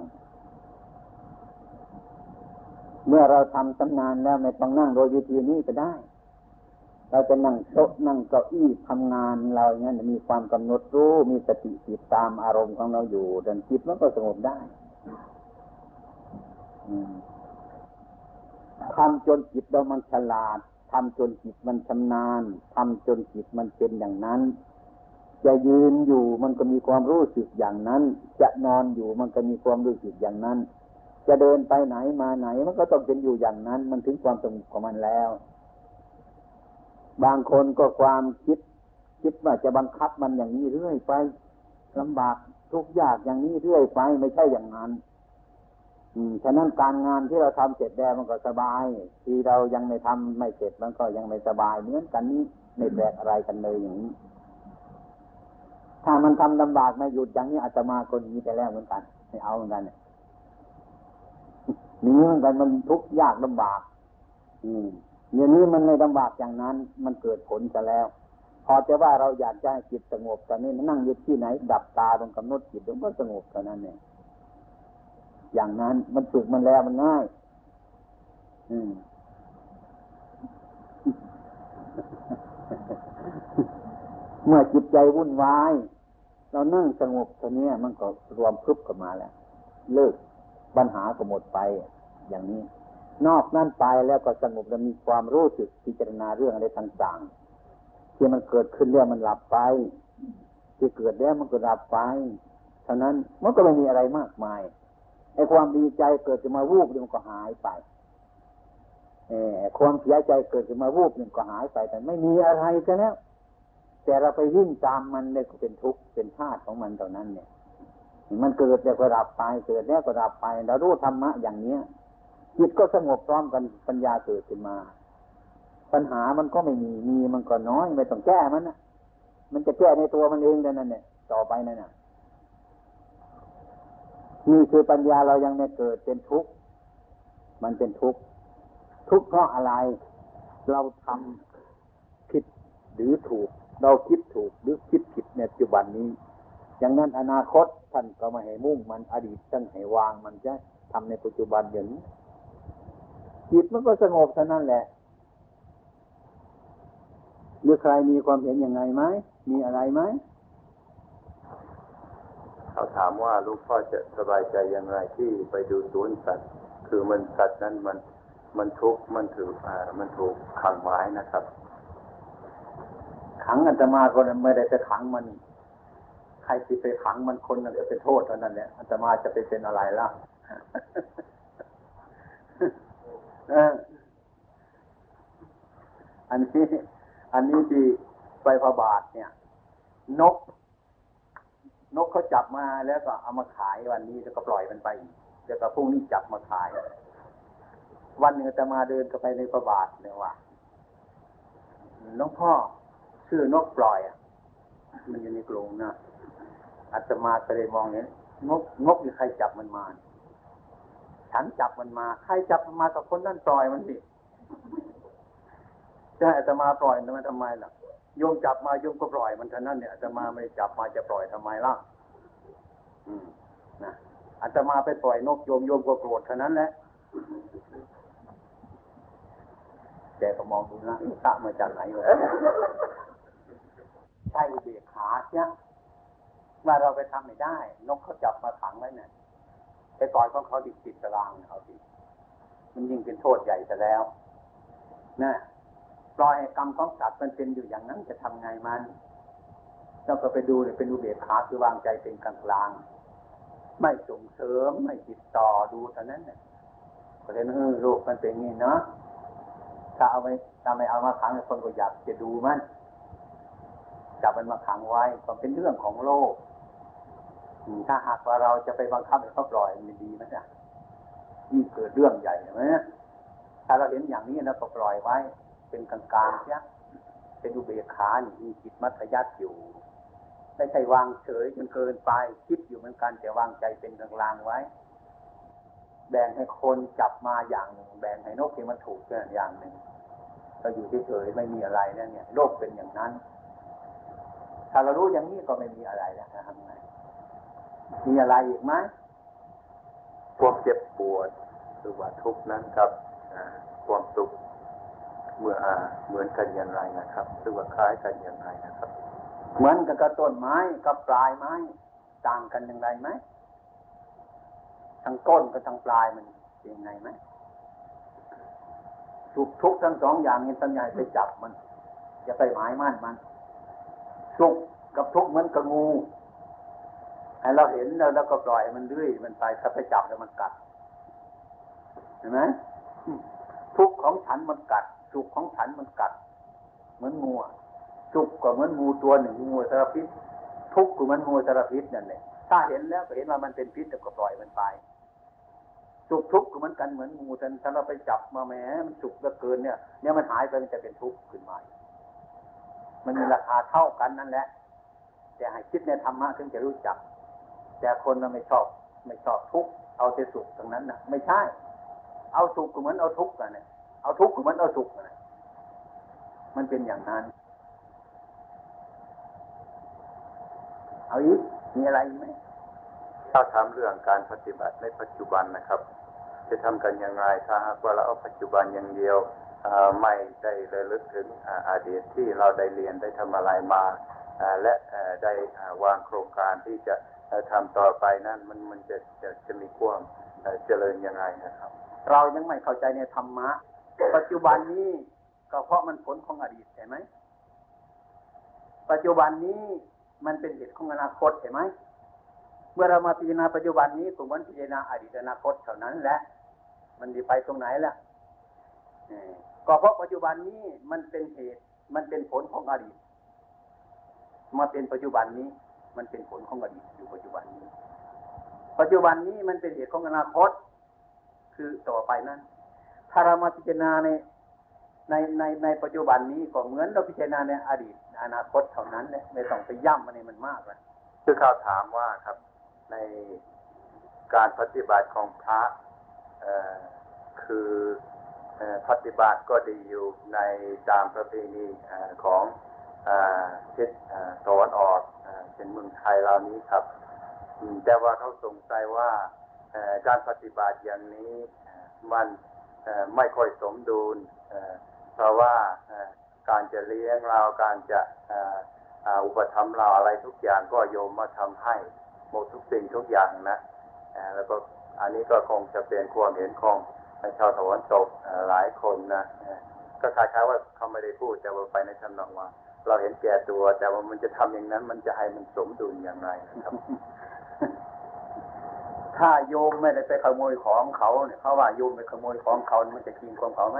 เมื่อเราทำสำนานแล้วไม่ต้องนั่งโดยวิธีนี้ก็ได้ เราจะนั่งโต๊ะนั่งเก้าอี้ทำงานเราอย่างนั้นมีความกำหนดรู้มีสติติดตามอารมณ์ของเราอยู่ดันจิตมันก็สงบได้ทำจนจิตเรามันฉลาดทำจนจิตมันชำนาญทำจนจิตมันเป็นอย่างนั้น จะยืนอยู่มันก็มีความรู้สึกอย่างนั้น จะนอนอยู่มันก็มีความรู้สึกอย่างนั้น จะเดินไปไหนมาไหนมันก็ต้องเป็นอยู่อย่างนั้น มันถึงความสงบของมันแล้ว บางคนก็ความคิด คิดว่าจะบังคับมันอย่างนี้เรื่อยไปลำบากทุกยากอย่างนี้เรื่อยไปไม่ใช่อย่างนั้น อืมฉะนั้นการงานที่เราทำเสร็จแล้วมันก็สบาย ที่เรายังไม่ทำไม่เสร็จมันก็ยังไม่สบายเหมือนกันนี้ไม่แปลกอะไรกันเลยอย่างนี้ ถ้ามันทำลำบากไม่หยุดอย่างนี้อาตมาก็หนีไปแล้วเหมือนกันไม่เอาเหมือนกันเนี่ยหนีเหมือนกันมันทุกข์ยากลำบาก อืมอย่างนี้มันไม่ลำบากอย่างนั้น มันเกิดผลจะแล้ว พอจะว่าเราอยากจะให้จิตสงบตอนนี้มันนั่งอยู่ที่ไหน ดับตาตรงกำหนดจิตมันก็สงบเท่านั้นเองอย่างนั้นมันฝึกมันแล้วมันง่าย อืมเมื่อจิตใจวุ่นวาย เรานั่งสงบตัวนี้มันก็รวมพึบกันมาแล้ว เลิกปัญหาก็หมดไปอย่างนี้ นอกนั่นไปแล้วก็สงบแล้วมีความรู้สึกพิจารณาเรื่องอะไรต่างๆ ที่มันเกิดขึ้นแล้วมันหลับไป ที่เกิดแล้วมันก็หลับไปเท่านั้นมันก็ไม่มีอะไรมากมายไอ้ความดีใจเกิดขึ้นมาวูบมันก็หายไปเออความเสียใจเกิดขึ้นมาวูบหนึ่งก็หายไปแต่ไม่มีอะไรกันแล้ว แต่เราไปวิ่งตามมันเนี่ยก็เป็นทุกข์เป็นธาตุของมันตอนนั้นเนี่ย มันเกิดแล้วก็ดับไปเกิดแล้วก็ดับไปเรารู้ธรรมะอย่างเนี้ยจิตก็สงบพร้อมกันปัญญาเกิดขึ้นมา ปัญหามันก็ไม่มีมีมันก็น้อยไม่ต้องแก้มันนะมันจะแก้ในตัวมันเองแต่นั่นเนี่ยต่อไปนั่นน่ะนี่คือปัญญาเรายังไม่เกิดเป็นทุกข์มันเป็นทุกข์ทุกข์เพราะอะไร เราทำผิดหรือถูก เราคิดถูกหรือคิดผิดในปัจจุบันนี้อย่างนั้นอนาคตท่านก็ม่ให้มุ่งมันอดีตท่านให้วางมันจะทำในปัจจุบันอย่างนี้จิตมันก็สงบเท่านั้นแหละหรือใครมีความเห็นยังไงไหมมีอะไรไหมเขาถามว่าลูกพ่อจะสบายใจอย่างไรที่ไปดูสวนสัตว์ คือมันสัตว์นั้นมันมันทุกข์มันถืออ่ามันถูกขังไว้นะครับ ขังอาตมาก็ไม่ได้ไปขังมัน ใครที่ไปขังมันคนนั้นจะเป็นโทษเท่านั้นแหละอาตมาจะไปเป็นอะไรล่ะอันนี้ อันนี้ที่ไปพระบาทเนี่ย นก นกเขาจับมาแล้วก็เอามาขายวันนี้แล้วก็ปล่อยมันไปอีกแล้วก็พรุ่งนี้จับมาขาย วันหนึ่งอาตมาเดินเข้าไปในพระบาทเนี่ยว่าน้องพ่อ ชื่อนกปล่อยอะมันอยู่ในกรงนะอาตมาก็เลยมองเห็นนกนกนี่ใครจับมันมา ฉันจับมันมา ใครจับมันมากับคนนั่นปล่อยมันสิจะให้อาตมาปล่อยมันทำไมล่ะโยมจับมาโยมก็ปล่อยมันเท่านั้นเนี่ยอาตมาไม่จับมาจะปล่อยทำไมล่ะอืมนะอาตมาไปปล่อยนกโยมโยมก็โกรธเท่านั้นแหละแกก็มองดูนะตะมาจากไหนวะ ใช่อุเบกขาเนี่ยว่าเราไปทำไม่ได้ นกเขาจับมาขังไว้เนี่ยไปต่อยของเขาดิจิตตารางเอาสิมันยิ่งเป็นโทษใหญ่ซะแล้วนะปล่อยกรรมของสัตว์มันเป็นอยู่อย่างนั้นจะทำไงมันเราก็ไปดูเลยเป็นอุเบกขาคือวางใจเป็นกลางกลางไม่ส่งเสริมไม่ติดต่อดูเท่านั้นเนี่ยก็เลยเออโลกมันเป็นงี้เนาะถ้าเอาไปถ้าไม่เอามาขังคนก็อยากจะดูมัน จับมันมาขังไว้ก็เป็นเรื่องของโลก ถ้าหากว่าเราจะไปบังคับให้เขาปล่อยมันดีไหมจ๊ะยิ่งเกิดเรื่องใหญ่ไหมถ้าเราเห็นอย่างนี้เราก็ปล่อยไว้ เป็นกลางๆเสียเป็นอุเบกขานี่มีจิตมัธยัติอยู่ไม่ใช่วางเฉยจนเกินไปคิดอยู่เหมือนกันแต่วางใจเป็นกลางๆไว้ แบ่งให้คนจับมาอย่างหนึ่งแบ่งให้นกที่มันถูกอย่างหนึ่งเราอยู่เฉยๆไม่มีอะไรเนี่ย โลกเป็นอย่างนั้นาเรารู้อย่างนี้ก็ไม่มีอะไรแล้วจะทำไงมีอะไรอีกไหมความเจ็บปวดหรือว่าทุกข์นั้นกับอ่าความสุขเมื่ออ่าเหมือนกันอย่างไรนะครับ หรือว่าคล้ายกันอย่างไรนะครับ เหมือนกับกระต้นไม้กับปลายไม้ ต่างกันอย่างไรไหมทั้งต้นกับทั้งปลายมันเป็นยังไงไหมสุขทุกข์ทั้งสองอย่างนี้ตั้งใจไปจับมันอย่าไปหมายมั่นมัน สุขกับทุกข์เหมือนกับงูให้เราเห็นแล้วเราก็ปล่อยมันเรื่อยมันไปถ้าไปจับแล้วมันกัดเห็นไหมทุกข์ของฉันมันกัด สุขของฉันมันกัด เหมือนงูสุขก็เหมือนงูตัวหนึ่งงูสารพิษ ทุกข์ก็เหมือนงูสารพิษนั่นแหละถ้าเห็นแล้วก็เห็นว่ามันเป็นพิษแล้วก็ปล่อยมันไปสุขทุกข์ก็เหมือนกันเหมือนงูแต่ถ้าเราไปจับมาแหมมันสุขเหลือเกินเนี่ยเนี่ยมันหายไปมันจะเป็นทุกข์ขึ้นมา มันมีราคาเท่ากันนั่นแหละ แต่ให้คิดในธรรมะถึงจะรู้จัก แต่คนเราไม่ชอบไม่ชอบทุกเอาแต่สุขตรงนั้นนะไม่ใช่ เอาสุขก็เหมือนเอาทุกข์นเนี่ยเอาทุกข์ก็เหมือนเอาสุขกันะมันเป็นอย่างนั้น เอาอีกมีอะไรอีกไหมถ้าถามเรื่องการปฏิบัติในปัจจุบันนะครับ จะทำกันอย่างไรถ้าหากว่าเราเอาปัจจุบันอย่างเดียว ไม่ได้ระลึกถึงอดีตที่เราได้เรียนได้ทำอะไรมาและได้วางโครงการที่จะทำต่อไปนั้นมันมันจะจะจะมีความเจริญยังไงนะครับ เรายังไม่เข้าใจในธรรมะ ปัจจุบันนี้ก็เพราะมันผลของอดีตใช่ไหมปัจจุบันนี้มันเป็นเหตุของอนาคตใช่ไหมเมื่อเรามาพิจารณาปัจจุบันนี้ก็เหมือนพิจารณาอดีตอนาคตเท่านั้นแหละมันดีไปตรงไหนล่ะ ก็เพราะปัจจุบันนี้มันเป็นเหตุ มันเป็นผลของอดีต มาเป็นปัจจุบันนี้ มันเป็นผลของอดีตอยู่ปัจจุบันนี้ ปัจจุบันนี้มันเป็นเหตุของอนาคต คือต่อไปนั้นถ้าเรามาพิจารณาในในในในปัจจุบันนี้ก็เหมือนเราพิจารณาในอดีต อนาคตเท่านั้นแหละไม่ต้องไปย่ำมันในมันมากเลยคือเขาถามว่าครับในการปฏิบัติของพระคือ ปฏิบัติก็ดีอยู่ในตามประเพณีของอทิศตะวันออกเอ่อเป็นเมืองไทยเรานี้ครับ แต่ว่าเขาสงสัยว่าการปฏิบัติอย่างนี้มันไม่ค่อยสมดุล เพราะว่าการจะเลี้ยงเราการจะอุปถัมภ์เราอะไรทุกอย่างก็โยมมาทำให้หมดทุกสิ่งทุกอย่างนะแล้วก็อันนี้ก็คงจะเป็นความเห็นของ ชาวตะวันตกหลายคนนะก็คล้ายๆว่าเขาไม่ได้พูดแต่ว่าไปในทำนองว่า เราเห็นแก่ตัว แต่ว่ามันจะทำอย่างนั้น มันจะให้มันสมดุลอย่างไรครับ ถ้าโยมไม่ได้ไปขโมยของเขาเนี่ยเขาว่าโยมไปขโมยของเขา มันจะกินของเขาไหม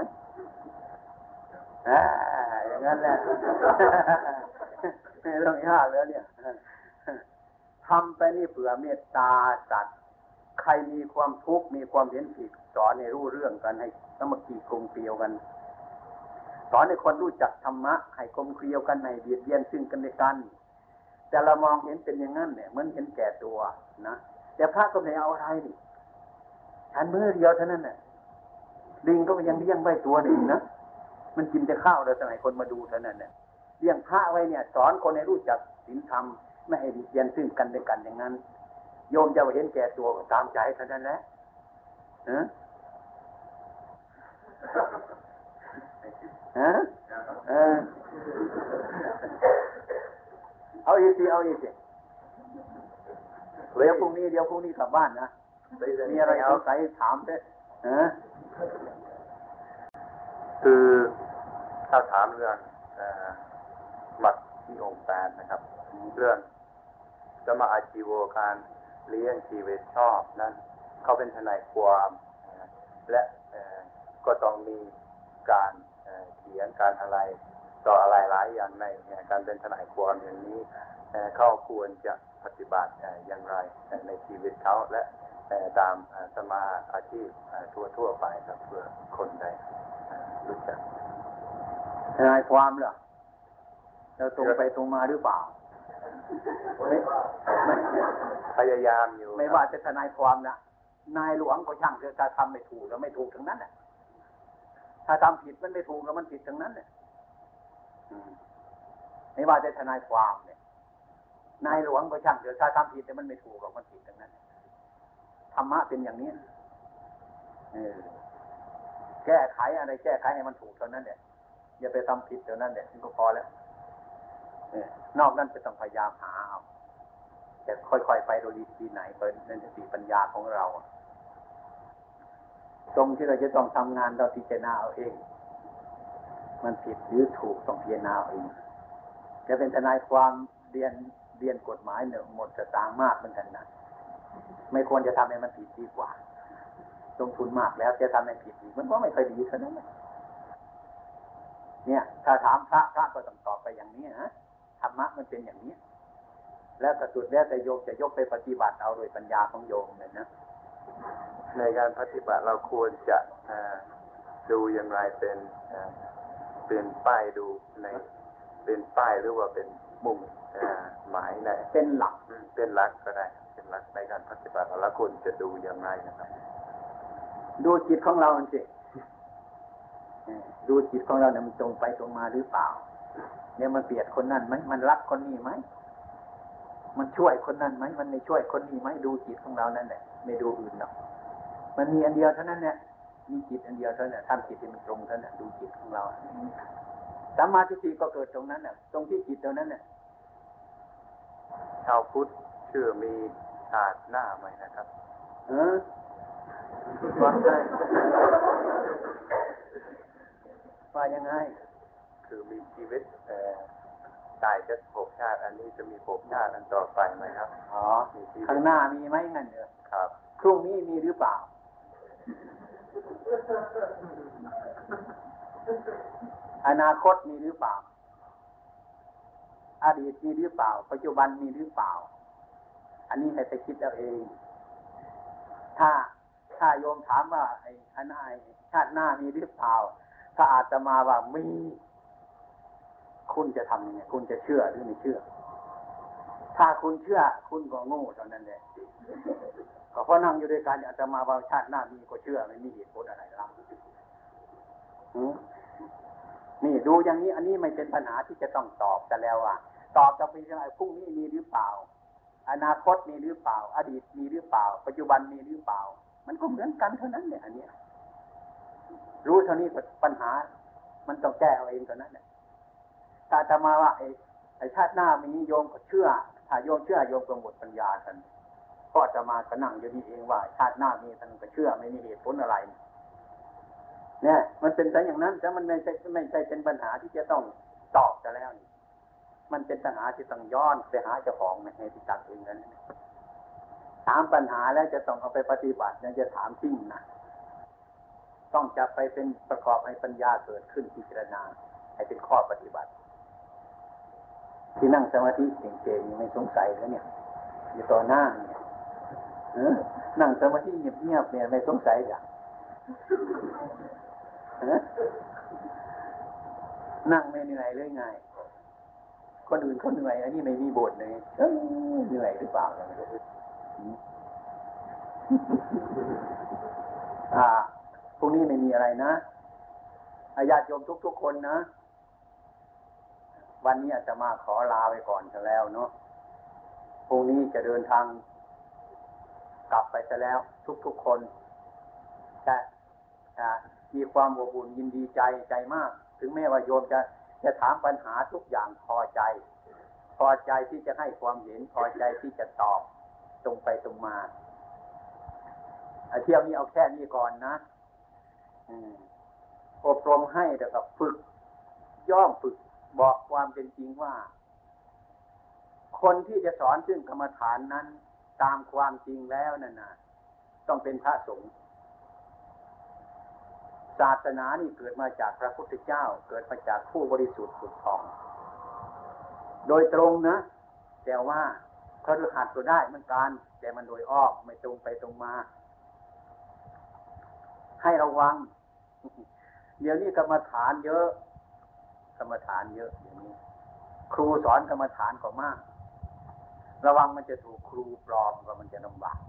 อ่าอย่างนั้นแหละไม่ต้องยากแล้วเนี่ยทำไปนี่เผื่อเมตตาสัตว์ใครมีความทุกข์มีความเห็นผิด สอนให้รู้เรื่องกันให้สมัคคีกลมเกลียวกัน สอนให้คนรู้จักธรรมะให้กลมเกลียวกันให้เบียดเบียนซึ่งกันและกัน แต่เรามองเห็นเป็นอย่างนั้นเนี่ยเหมือนเห็นแก่ตัวนะแต่พระก็ไม่เอาอะไรนี่ฉันมือเดียวเท่านั้นน่ะลิงก็ยังเลี้ยงไว้ตัวหนึ่งนะมันกินแต่ข้าวแต่สมัยคนมาดูเท่านั้นเนี่ยเลี้ยงพระไว้เนี่ย สอนคนให้รู้จักศีลธรรมไม่ให้เบียดเบียนซึ่งกันและกันอย่างนั้น โยมจะเห็นแก่ตัวตามใจเท่านั้นแหละ ฮะเอาอีกสิเอาอีกสิเดี๋ยวพรุ่งนี้เดี๋ยวพรุ่งนี้กลับบ้านนะมีอะไรสงสัยถามเถอะฮะคือถ้าถามเรื่องเอ่อหลักที่องค์แปดนะครับ เรื่องสมาอาชีวการเลี้ยงชีวิตชอบนั้นเขาเป็นทนายความและ ก็ต้องมีการเอ่อเขียนการอะไรต่ออะไรหลายอย่างในเอ่อการเป็นทนายความอย่างนี้เอ่อเขาควรจะปฏิบัติเอ่ออย่างไรเอ่อในชีวิตเขาและเอ่อตามเอ่อสมาอาชีพเอ่อทั่วๆไปครับเพื่อคนใดเอ่อรู้จักทนายความเหรอเราตรงไปตรงมาหรือเปล่าไม่ไม่พยายามอยู่ ไม่ว่าจะทนายความนะนายหลวงก็ช่างเถอะถ้าทำไม่ถูกแล้วไม่ถูกทั้งนั้นแหละ ถ้าทำผิดมันไม่ถูกแล้วมันผิดทั้งนั้นเนี่ยไม่ว่าจะทนายความเนี่ยนายหลวงก็ช่างเถอะถ้าทำผิดแต่มันไม่ถูกหรอกมันผิดทั้งนั้นธรรมะเป็นอย่างนี้เออแก้ไขอะไรแก้ไขให้มันถูกเท่านั้นเนี่ยอย่าไปทำผิดเท่านั้นเนี่ยก็พอแล้วเออนอกนั้นจะต้องพยายามหาเอาจะค่อยๆไปโดยดีทีไหนเป็นเป็นสติปัญญาของเรา ตรงที่เราจะต้องทำงานเราพิจารณาเอาเอง มันผิดหรือถูกต้องพิจารณาเอาเองจะเป็นทนายความเรียนเรียนกฎหมายเนี่ยหมดสตางมากเหมือนกันนะไม่ควรจะทำให้มันผิดดีกว่าลงทุนมากแล้วจะทำให้ผิดอีกมันก็ไม่ค่อยดีเท่านั้นแหละเนี่ย ถ้าถามพระพระก็ต้องตอบไปอย่างนี้นะธรรมะมันเป็นอย่างนี้ แล้วกระสุดแล้วแต่โยมจะยกไปปฏิบัติเอาโดยปัญญาของโยมเลยนะ ในการปฏิบัติเราควรจะเอ่อดูอย่างไรเป็นเอ่อเป็นป้ายดูในเป็นป้ายหรือว่าเป็นมุ่งเอ่อหมายในเป็นหลักอืมเป็นหลักก็ได้ เป็นหลักในการปฏิบัติเราควรจะดูอย่างไรนะครับ ดูจิตของเราสิเออดูจิตของเราเนี่ยมันตรงไปตรงมาหรือเปล่าเนี่ยมันเปลียดคนนั้นไหมมันรักคนนี้ไหม มันช่วยคนนั้นไหมมันไม่ช่วยคนนี้ไหมดูจิตของเรานั่นแหละไม่ดูอื่นหรอกมันมีอันเดียวเท่านั้นเนี่ยมีจิตอันเดียวเท่านั้นน่ะทำจิตให้มันตรงเท่านั้นน่ะดูจิตของเราสัมมาทิฏฐิก็เกิดตรงนั้นน่ะ ตรงที่จิตตรงนั้นน่ะชาวพุทธเชื่อมีชาติหน้าไหมนะครับเออว่าไงว่ายังไง คือมีชีวิตเอ่อ ตายจะภพชาติ อันนี้จะมีภพชาติอันต่อไปไหมครับ อ๋อมีชีวิตข้างหน้ามีไหมงั้นเถอะครับ พรุ่งนี้มีหรือเปล่า อนาคตมีหรือเปล่า อดีตมีหรือเปล่า ปัจจุบันมีหรือเปล่า อันนี้ให้ไปคิดเอาเอง ถ้าถ้าโยมถามว่าไอ้อันไหนชาติหน้ามีหรือเปล่า ถ้าอาตมาว่ามี คุณจะทำยังไงคุณจะเชื่อหรือไม่เชื่อ ถ้าคุณเชื่อ คุณก็โง่เท่านั้นแหละก็เพราะนั่งอยู่ด้วยกันอาจจะมาว่าชาติหน้ามีก็เชื่อไม่มีเหตุผลอะไรหรอกนี่ดูอย่างนี้อันนี้ไม่เป็นปัญหาที่จะต้องตอบกันแล้วอะตอบจะไปยังไงพรุ่งนี้มีหรือเปล่า อนาคตมีหรือเปล่า อดีตมีหรือเปล่า ปัจจุบันมีหรือเปล่า มันก็เหมือนกันเท่านั้นเนี่ยอันนี้รู้เท่านี้ปัญหา มันต้องแก้เอาเองเท่านั้นเนี่ย ถ้าจะมาว่าไอ้ไอ้ชาติหน้ามีโยมก็เชื่อ ถ้าโยมเชื่อโยมก็หมดปัญญาทันก็จะมาก็นั่งอยู่นี่เองว่า ชาติหน้ามีท่านก็เชื่อไม่มีเหตุผลอะไร เนี่ย มันเป็นแต่อย่างนั้นแต่มันไม่ใช่ไม่ใช่เป็นปัญหาที่จะต้องตอบจะแล้วนี่มันเป็นปัญหาที่ต้องย้อนไปหาเจ้าของในที่ตัดเองนั้นถามปัญหาแล้วจะต้องเอาไปปฏิบัติเนี่ยจะถามจริงนะต้องจะไปเป็นประกอบให้ปัญญาเกิดขึ้นพิจารณา ให้เป็นข้อปฏิบัติ ที่นั่งสมาธิเก่งๆไม่สงสัยแล้วเนี่ยอยู่ต่อหน้าเนี่ยนั่งสมาธิเงียบๆเนี่ยไม่สงสัยอย่างเออนั่งไม่เหนื่อยเลยไงคนอื่นเขาเหนื่อยอันนี้ไม่มีบทเลยเหนื่อยหรือเปล่าไม่รู้อ่าพรุ่งนี้ไม่มีอะไรนะอาญาติโยมทุกๆคนนะ วันนี้อาจจะมาขอลาไปก่อนจะแล้วเนาะพรุ่งนี้จะเดินทาง กลับไปจะแล้ว ทุกๆคนแต่มีความอบอุ่นยินดีใจใจมาก ถึงแม้ว่าโยมจะจะถามปัญหาทุกอย่างพอใจ พอใจที่จะให้ความเห็นพอใจที่จะตอบตรงไปตรงมาเที่ยวนี้เอาแค่นี้ก่อนนะอบรมให้แต่กับฝึกย่อมฝึก บอกความเป็นจริงว่า คนที่จะสอนซึ่งกรรมฐานนั้น ตามความจริงแล้วนั่นนะต้องเป็นพระสงฆ์ศาสนานี่เกิดมาจากพระพุทธเจ้า เกิดมาจากผู้บริสุทธิ์สุดทอง โดยตรงนะ แต่ว่าเขาดูหัดตัวได้มันการแต่มันโดยอ้อมไม่ตรงไปตรงมา ให้ระวัง เดี๋ยวนี้กรรมฐานเยอะ กรรมฐานเยอะอย่างนี้ ครูสอนกรรมฐานก็มาก ระวังมันจะถูกครูปลอมก็มันจะลำบาก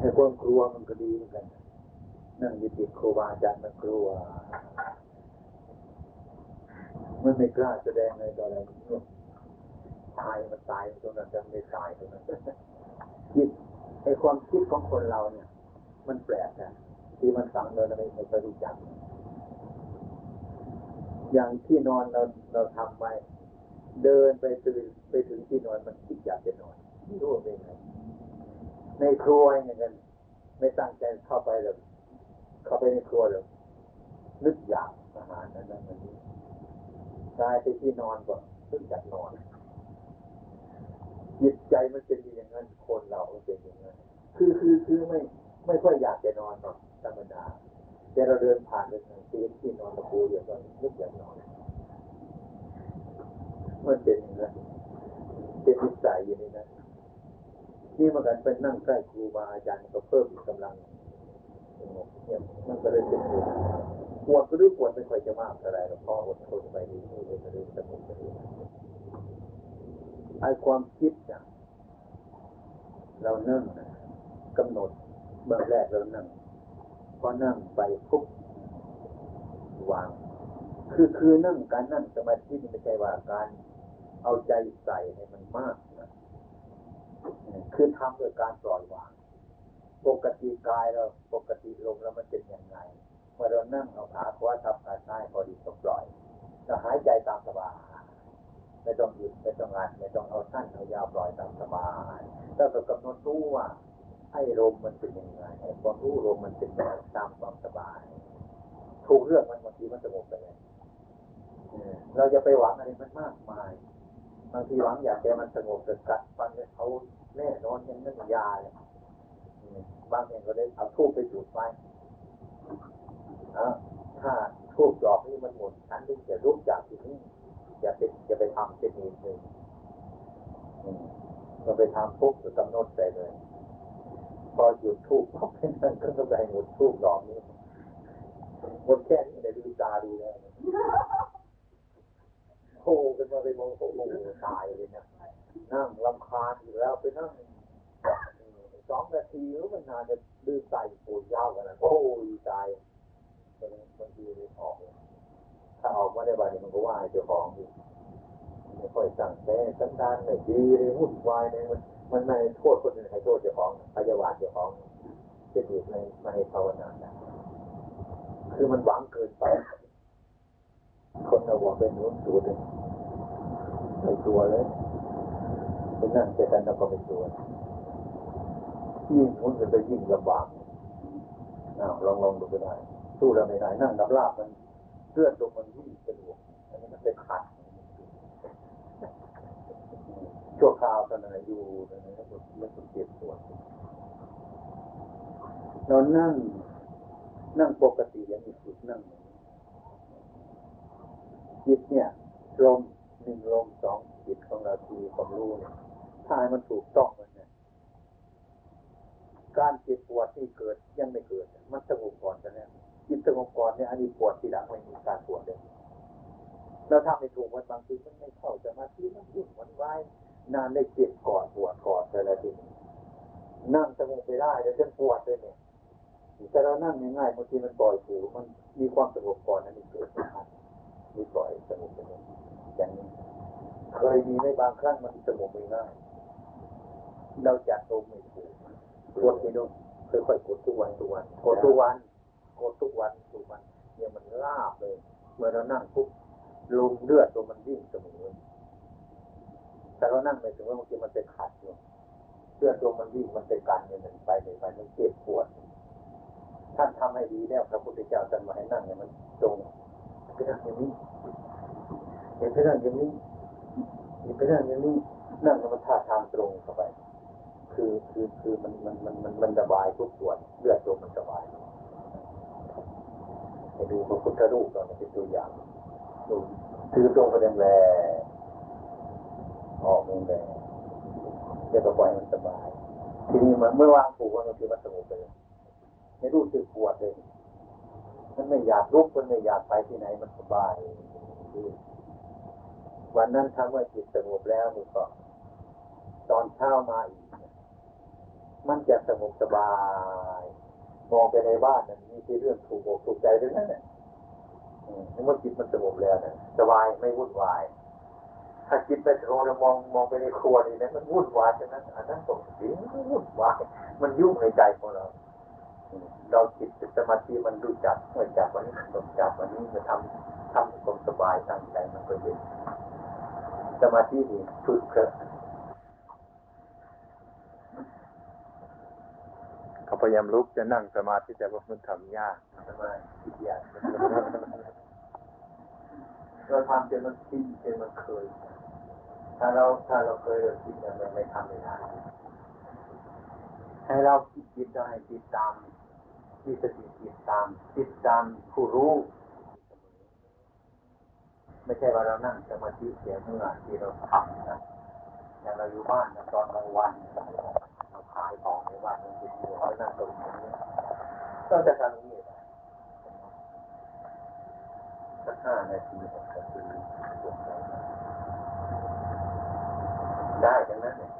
ไอ้ความกลัวมันก็ดีเหมือนกัน นั่งยึดติดครูบาอาจารย์มันกลัวมันไม่กล้าแสดงในตอนนั้นตายมันตายตรงนั้นจะไม่ตายตรงนั้นคิดไอ้ความคิดของคนเราเนี่ย มันแปลกนะที่มันฝังเราไม่ไม่รู้จัก อย่างที่นอนเราเราทำไว้เดินไปตื่นไปถึงที่นอนมันคิดอยากจะนอนไม่รู้เป็นไงในครัวอย่างนั้นไม่ตั้งใจเข้าไปเลยเข้าไปในครัวเลยนึกอยากอาหารนั้นนั้นนี้กายไปที่นอนก่อนนึกอยากนอนจิตใจมันเป็นอย่างนั้นคนเราเป็นอย่างนั้นคือคือคือไม่ไม่ค่อยอยากจะนอนหรอกธรรมดา แต่เราเดินผ่านไปทางที่ที่นอนตะปูอย่างนั้นนึกอยากนอนมันเป็นอย่างนั้นเป็นนิสัยอย่างนี้นะนี่มากันเป็นนั่งใกล้ครูบาอาจารย์ก็เพิ่มกำลังเนี่ยมันก็เลยเป็นปวดก็รู้ปวดไม่ค่อยจะมากอะไรหรอกพออดทนไปดีนี่เลยจะเริ่มสงบไปไอ้ความคิดเนี่ยเรานั่งกำหนดเบื้องแรกเรานั่ง พอนั่งไปปุ๊บวาง คือคือนั่งการนั่งสมาธิไม่ใช่ว่าการเอาใจใส่ให้มันมากนะคือทำโดยการปล่อยวาง ปกติกายเราปกติลมแล้วมันเป็นยังไงเมื่อเรานั่งเอาขาขวาทับขาซ้ายพอดีก็ปล่อยจะหายใจตามสบายไม่ต้องหยุดไม่ต้องงัดไม่ต้องเอาสั้นเอายาวปล่อยตามสบายแล้วก็กำหนดรู้ว่า ให้ลมมันเป็นยังไงให้ความรู้ลมมันเป็นแบบตามความสบาย ถูกเรื่องมันบางทีมันสงบไปเลยเราจะไปหวังอะไรมันมากมายบางทีหวังอยากแกมันสงบแต่กัดฟันเขาแน่นอนยังนั่นยาเลยบางอย่างก็ได้เอาทูบไปจุดไฟถ้าทูบดอกนี้มันหมดฉันถึงจะรุกจากที่นี้จะไปจะไปทำเป็นอีกหนึ่งเราไปทำปุ๊บจะกำหนดไปเลย พอหยุดทูบพอเป็นนั่นก็ต้องไปหมดทูบดอกนี้หมดแค่นี้เลยดูตาดูเลยโผล่กันมาไปมองโอ้โหตายเลยนะนั่งลำคาญอยู่แล้วไปนั่งสองนาทีหรือมันนานจะดื้อใส่ปูยาวกันนะโอ้ยตายมันบางทีมันออกถ้าออกมาได้บ้านมันก็ว่าเจ้าของอีไม่ค่อยสั่งแต่สันดานไม่ดีเลยวุ่นวายเลยมัน มันไม่โทษคนอื่นให้โทษเจ้าของพยาบาทเจ้าของเช่นอีกในไม่ให้ภาวนาได้คือมันหวังเกินไป คนเราบอกเป็นนู้นสูดเลยไม่ตัวเลยเป็นนั่งแต่กันเราก็ไม่ตัวยิ่งมุนไปยิ่งลำบากอ้าวลองลองดูก็ได้สู้เราไม่ได้นั่งดับลาบมันเลือดลงมันวิ่งสะดวกอันนี้มันเป็นขัด ชั่วคราวตอนนั้นอยู่ตอนนั้นไม่ต้องเจ็บปวดเรานั่ง นั่งปกติอย่างมีจิตนั่งจิตเนี่ยลมหนึ่งลมสองจิตของเราทีความรู้เนี่ยถ้าให้มันถูกต้องมันเนี่ยการเจ็บปวดที่เกิดยังไม่เกิด มันสงบก่อนจะเนี่ยจิตสงบก่อนเนี่ยอันนี้ปวดทีหลังไม่มีการปวดเลยแล้วถ้าไม่ถูกมันบางทีมันไม่เข้าจะมาที่มันยุ่งมันวาย นานได้เจ็บก่อนปวดก่อนแต่ละทีนั่งสงบไปได้แล้วจนปวดเลยเนี่ยแต่เรานั่งง่ายๆบางทีมันปล่อยผิวมันมีความสงบก่อนนั้นมีเกิดนะครับมีปล่อยสงบไปเลยอย่างนี้เคยมีในบางครั้งมันสงบไม่ง่ายเราจัดลมไม่ถูกกดไม่ลงค่อยๆกดทุกวันทุกวันกดทุกวันกดทุกวันทุกวันเนี่ยมันลาบเลย เมื่อเรานั่งปุ๊บลมเลือดลมมันวิ่งเสมอ แต่เรานั่งไม่ถึงว่าบางทีมันจะขัดอยู่เลือดลมมันวิ่งมันไปกันเนี่ยมันไปเลยไปมันเจ็บปวด ท่านทำให้ดีแล้วพระพุทธเจ้าท่านมาให้นั่งเนี่ยมันตรงไปนั่องอย่างนี้เห็นไปนั่งอย่างนี้เห็นไปนั่งอย่างนี้นั่งมันท่าทางตรงเข้าไป คือคือคือมันมันมันมันมันสบายทุกส่วนเลือดลมมันสบายไปดูพระพุทธรูปเราเป็นตัวอย่างดูถือตรงไปแรงแรง ออกแรงแรงเดี๋ยวก็ปล่อยมันสบาย ทีนี้มันเมื่อวางผูกมันคือมันสงบไปเลยไม่รู้สึกปวดเลยมันไม่อยากลุกมันไม่อยากไปที่ไหนมันสบายวันนั้นทำเมื่อจิตสงบแล้วมันก็ตอนเช้ามาอีก มันจะสงบสบายมองไปในบ้านนั้นมีที่เรื่องถูกอกถูกใจทั้งนั้นเนี่ยเมื่อจิตมันสงบแล้วเนี่ยสบายไม่วุ่นวาย ถ้าจิตไปโทรมองมองไปในครัวนี่นะมันวุ่นวายฉะนั้นอันนั้นตกจริงวุ่นวายมันยุ่งในใจของเรา เราจิตสมาธิมันรู้จักเมื่อจับวันนี้มันจับวันนี้มันทำทำความสบายตั้งใจมันก็เย็นสมาธินี่ฝึกเกิดเขาพยายามลุกจะนั่งสมาธิแต่ว่ามันทำยากสมาธิยากเราทำจนมันชินจนมันเคย ถ้าเราถ้าเราเคยเราชินมันไม่ทำไม่ได้ให้เราคิดจิตได้ติดตามมีสติติดตามติดตามผู้รู้ ไม่ใช่ว่าเรานั่งสมาธิเสียเมื่อที่เราทำนะอย่างเราอยู่บ้านตอนกลางวันเราขายของในบ้านมันเป็นอยู่เรานั่งตรงนี้ก็จะทำอย่างนี้สักห้านาทีหกนาที ได้ดังนั้นเนี่ย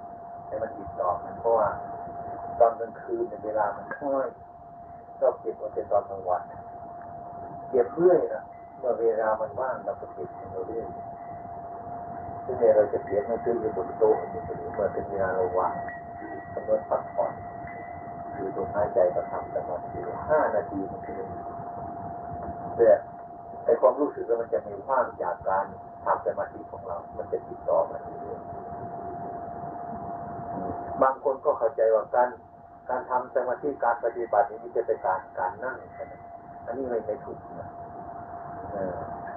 ให้มันติดต่อมันเพราะว่าตอนกลางคืนในเวลามันค่อยชอบเก็บมันเป็นตอนกลางวันเก็บเรื่อยนะเมื่อเวลามันว่างเราก็เก็บมันเรื่อยซึ่งเนี่ยเราจะเก็บมันขึ้นอยู่บนโต๊ะอยู่เสมอเมื่อเป็นเวลาเราว่างกำหนดพักผ่อนคือตรงหายใจก็ทำสมาธิห้านาทีมันคือแต่ไอความรู้สึกแล้วมันจะมีว่างจากการทำสมาธิของเรา มันจะติดต่อมาเรื่อย บางคนก็เข้าใจว่าการการทำสมาธิการปฏิบัตินี้จะเป็นการการนั่งอันนี้ไม่ไม่ถูกนะ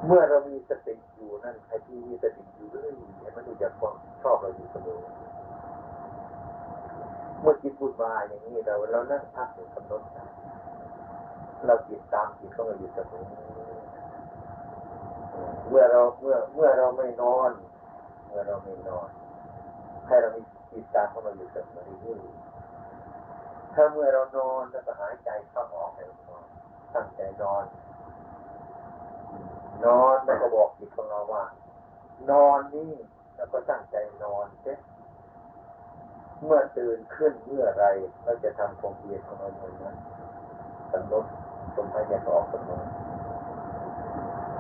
เมื่อเรามีสติอยู่นั่นไอ้ที่มีสติอยู่เรื่อยไอ้มันรู้จักความชอบเราอยู่เสมอเมื่อจิตบุญมาอย่างนี้เราเรานั่งพักอยู่กำหนดเราจิตตามจิตของเราอยู่เสมอเมื่อเราเมื่อเมื่อเราไม่นอน เมื่อเราไม่นอน ให้เรามี จิตตามของเราอยู่เสมอเรื่อยถ้าเมื่อเรานอนแล้วก็หายใจเข้าออกให้เรานอนตั้งใจนอน นอนแล้วก็บอกจิตของเราว่า นอนนี่แล้วก็ตั้งใจนอนเช่เมื่อตื่นขึ้นเมื่อไรเราจะทำความเพียรของเราเมื่อนั้นกำหนดลมหายใจข้าออกกำหนด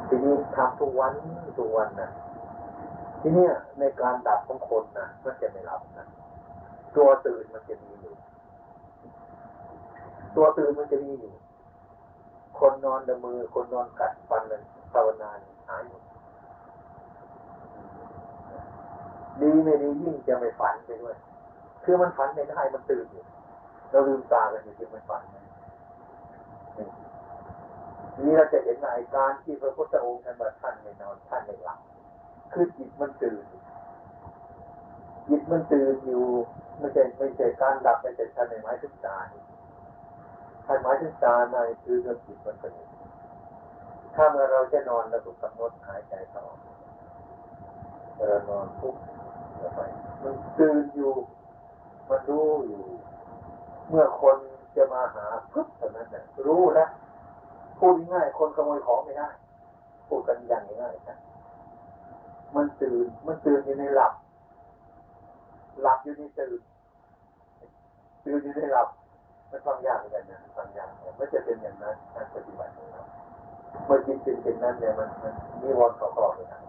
ทีนี้ทำทุกวันทุกวันนะ ทีเนี้ยในการดับของคนนะมันจะไม่หลับนะตัวตื่นมันจะมีอยู่ ตัวตื่นมันจะมีอยู่ คนนอนดมือ คนนอนกัดฟันนั้นภาวนานหายหมดดีไม่ดียิ่งจะไม่ฝันไปด้วย คือมันฝันไม่ได้มันตื่นอยู่เราลืมตากันอยู่ที่มันฝันนะนี่เราจะเห็นว่าการที่พระพุทธองค์ท่านว่าท่านไม่นอนท่านไม่หลับ คือจิตมันตื่นจิตมันตื่นอยู่ไม่ใช่ไม่ใช่การดับไม่ใช่ท่านในไม้ทุกตาท่านหมายถึงตาในคือเรื่องจิตมันตื่นถ้าเมื่อเราจะนอนเราถูกกำหนดหายใจเข้าออกเวลานอนปุ๊บแล้วไปมันตื่นอยู่มันรู้อยู่ เมื่อคนจะมาหาปุ๊บเท่านั้นน่ะรู้แล้วพูดง่ายคนขโมยของไม่ได้พูดกันอย่างง่ายๆนะ มันตื่น มันตื่นอยู่ในหลับ หลับอยู่ในตื่น ตื่นอยู่ในหลับ มันฟังยากเหมือนกันนะฟังยากเนี่ยไม่จะเป็นอย่างนั้นการปฏิบัติของเราเมื่อจิตเป็นเช่นนั้นเนี่ยมันมันนิวรณ์เขาครอบเลยนะ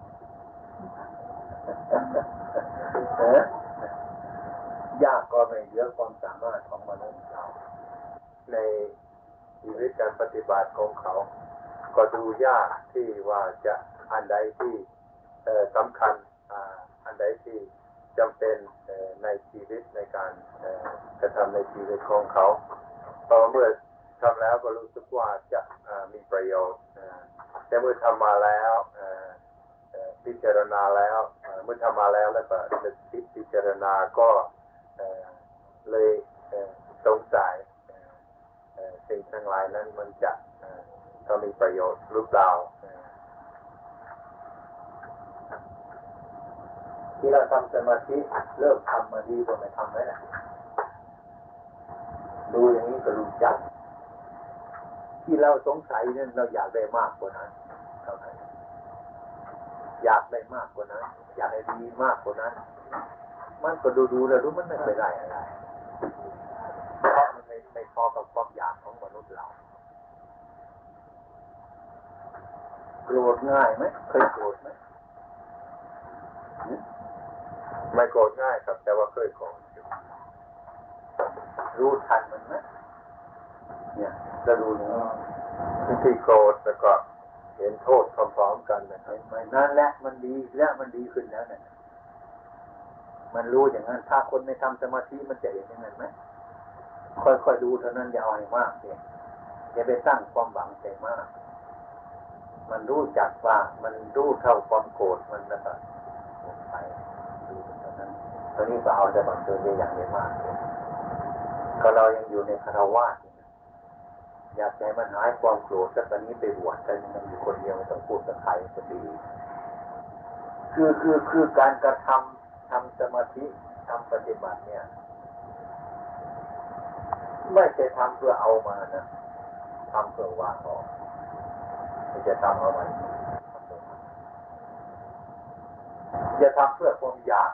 ยากก็ไม่เหลือความสามารถของมนุษย์เราในชีวิตการปฏิบัติของเขา ก็ดูยากที่ว่าจะอันใดที่ สำคัญอันใดที่จำเป็นในชีวิตในการกระทำในชีวิตของเขาเพราะเมื่อทำแล้วก็รู้สึกว่าจะมีประโยชน์แต่เมื่อทำมาแล้วพิจารณาแล้วเมื่อทำมาแล้วแล้วก็นึกคิดพิจารณาก็เลยสงสัยสิ่งทั้งหลายนั้นมันจะมีประโยชน์หรือเปล่าเอ่อ ที่เราทำสมาธิเริ่มทำมาดีกว่าไม่ทำแล้วนะดูอย่างนี้ก็รู้จัก ที่เราสงสัยนี่ยเราอยากได้มากกว่านั้นเท่านั้นอยากได้มากกว่านั้น อยากได้ดีมากกว่านั้น มันก็ดูดูแล้วรู้มันไม่เคยได้อะไรเพราะมันไม่ไม่พอกับความอยากของมนุษย์เราโกรธง่ายไหมเคยโกรธไหม ไม่โกรธง่ายครับ แต่ว่าเคยโกรธรู้ทันมันไหมเนี่ยจะรู้อย่างนี้บางทีโกรธแล้วก็เห็นโทษพร้อมๆกันนะครับเห็นไหมนั่นแหละมันดีและมันดีขึ้นแล้วเนี่ยมันรู้อย่างนั้น ถ้าคนไม่ทำสมาธิมันจะเห็นอย่างนั้นไหมค่อยๆดูเท่านั้นอย่าเอาให้มากเลยอย่าไปตั้งความหวังใจมาก มันรู้จักว่ามันรู้เท่าความโกรธมันแล้วก็ไป ตอนนี้ก็เอาแต่บางเกินไปอย่างไม่มากเลยก็เรายังอยู่ในคารวะอยู่นะอยากให้มันหายความโกรธสักตอนนี้ไปบวชกันมันอยู่คนเดียวไม่ต้องพูดกับใครก็ดี คือคือคือการกระทำทำสมาธิทำปฏิบัติเนี่ย ไม่ใช่ทำเพื่อเอามานะทำเพื่อวางออกไม่ใช่ทำเอามาทำเพื่อวางอย่าทำเพื่อความอยาก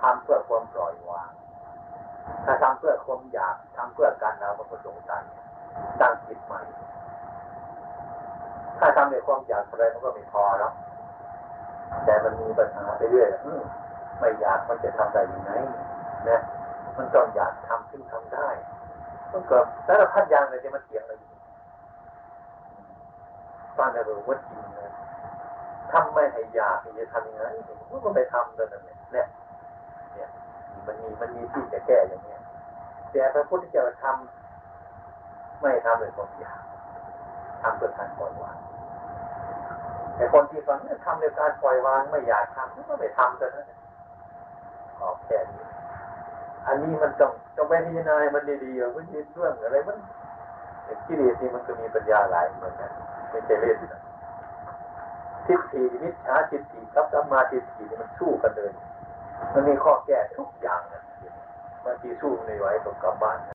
ทำเพื่อความปล่อยวาง ถ้าทำเพื่อความอยากทำเพื่อการเอามันก็สงสัยตั้งจิตใหม่ ถ้าทำในความอยากอะไรมันก็ไม่พอแล้วแต่มันมีปัญหาไปเรื่อยอไม่อยากมันจะทำได้ยังไงนะมันต้องอยากทำซึ่งทำได้มันก็แต่ละพัดอย่างเลยที่มันเถียงเลยฟังในรู้ว่าจริงนะทำไม่ให้อยากจะทำยังไงมันก็ไปทำเลยนะเนี่ยเนี่ยเนี่ มันมีมันมีที่จะแก้อย่างเนี้ยแต่พระพุทธเจ้าทำไม่ทำเลยความอยากทำเพื่อการปล่อยวางแต่คนที่ฟังเนี่ยทำในการปล่อยวางไม่อยากทำก็ไม่ทำกันนะขอแค่นี้อันนี้มันต้องต้องไปพิจารณามันดีๆว่ามันมีเรื่องอะไรมันกิเลสนี่มันก็มีปัญญาหลายเหมือนกันไม่ใช่เล่นนะทิฏฐิมิจฉาทิฏฐิกับสัมมาทิฏฐินี่มันสู้กันเลย มันมีข้อแก้ทุกอย่างนะบางทีสู้ไม่ไหวก็กลับบ้าน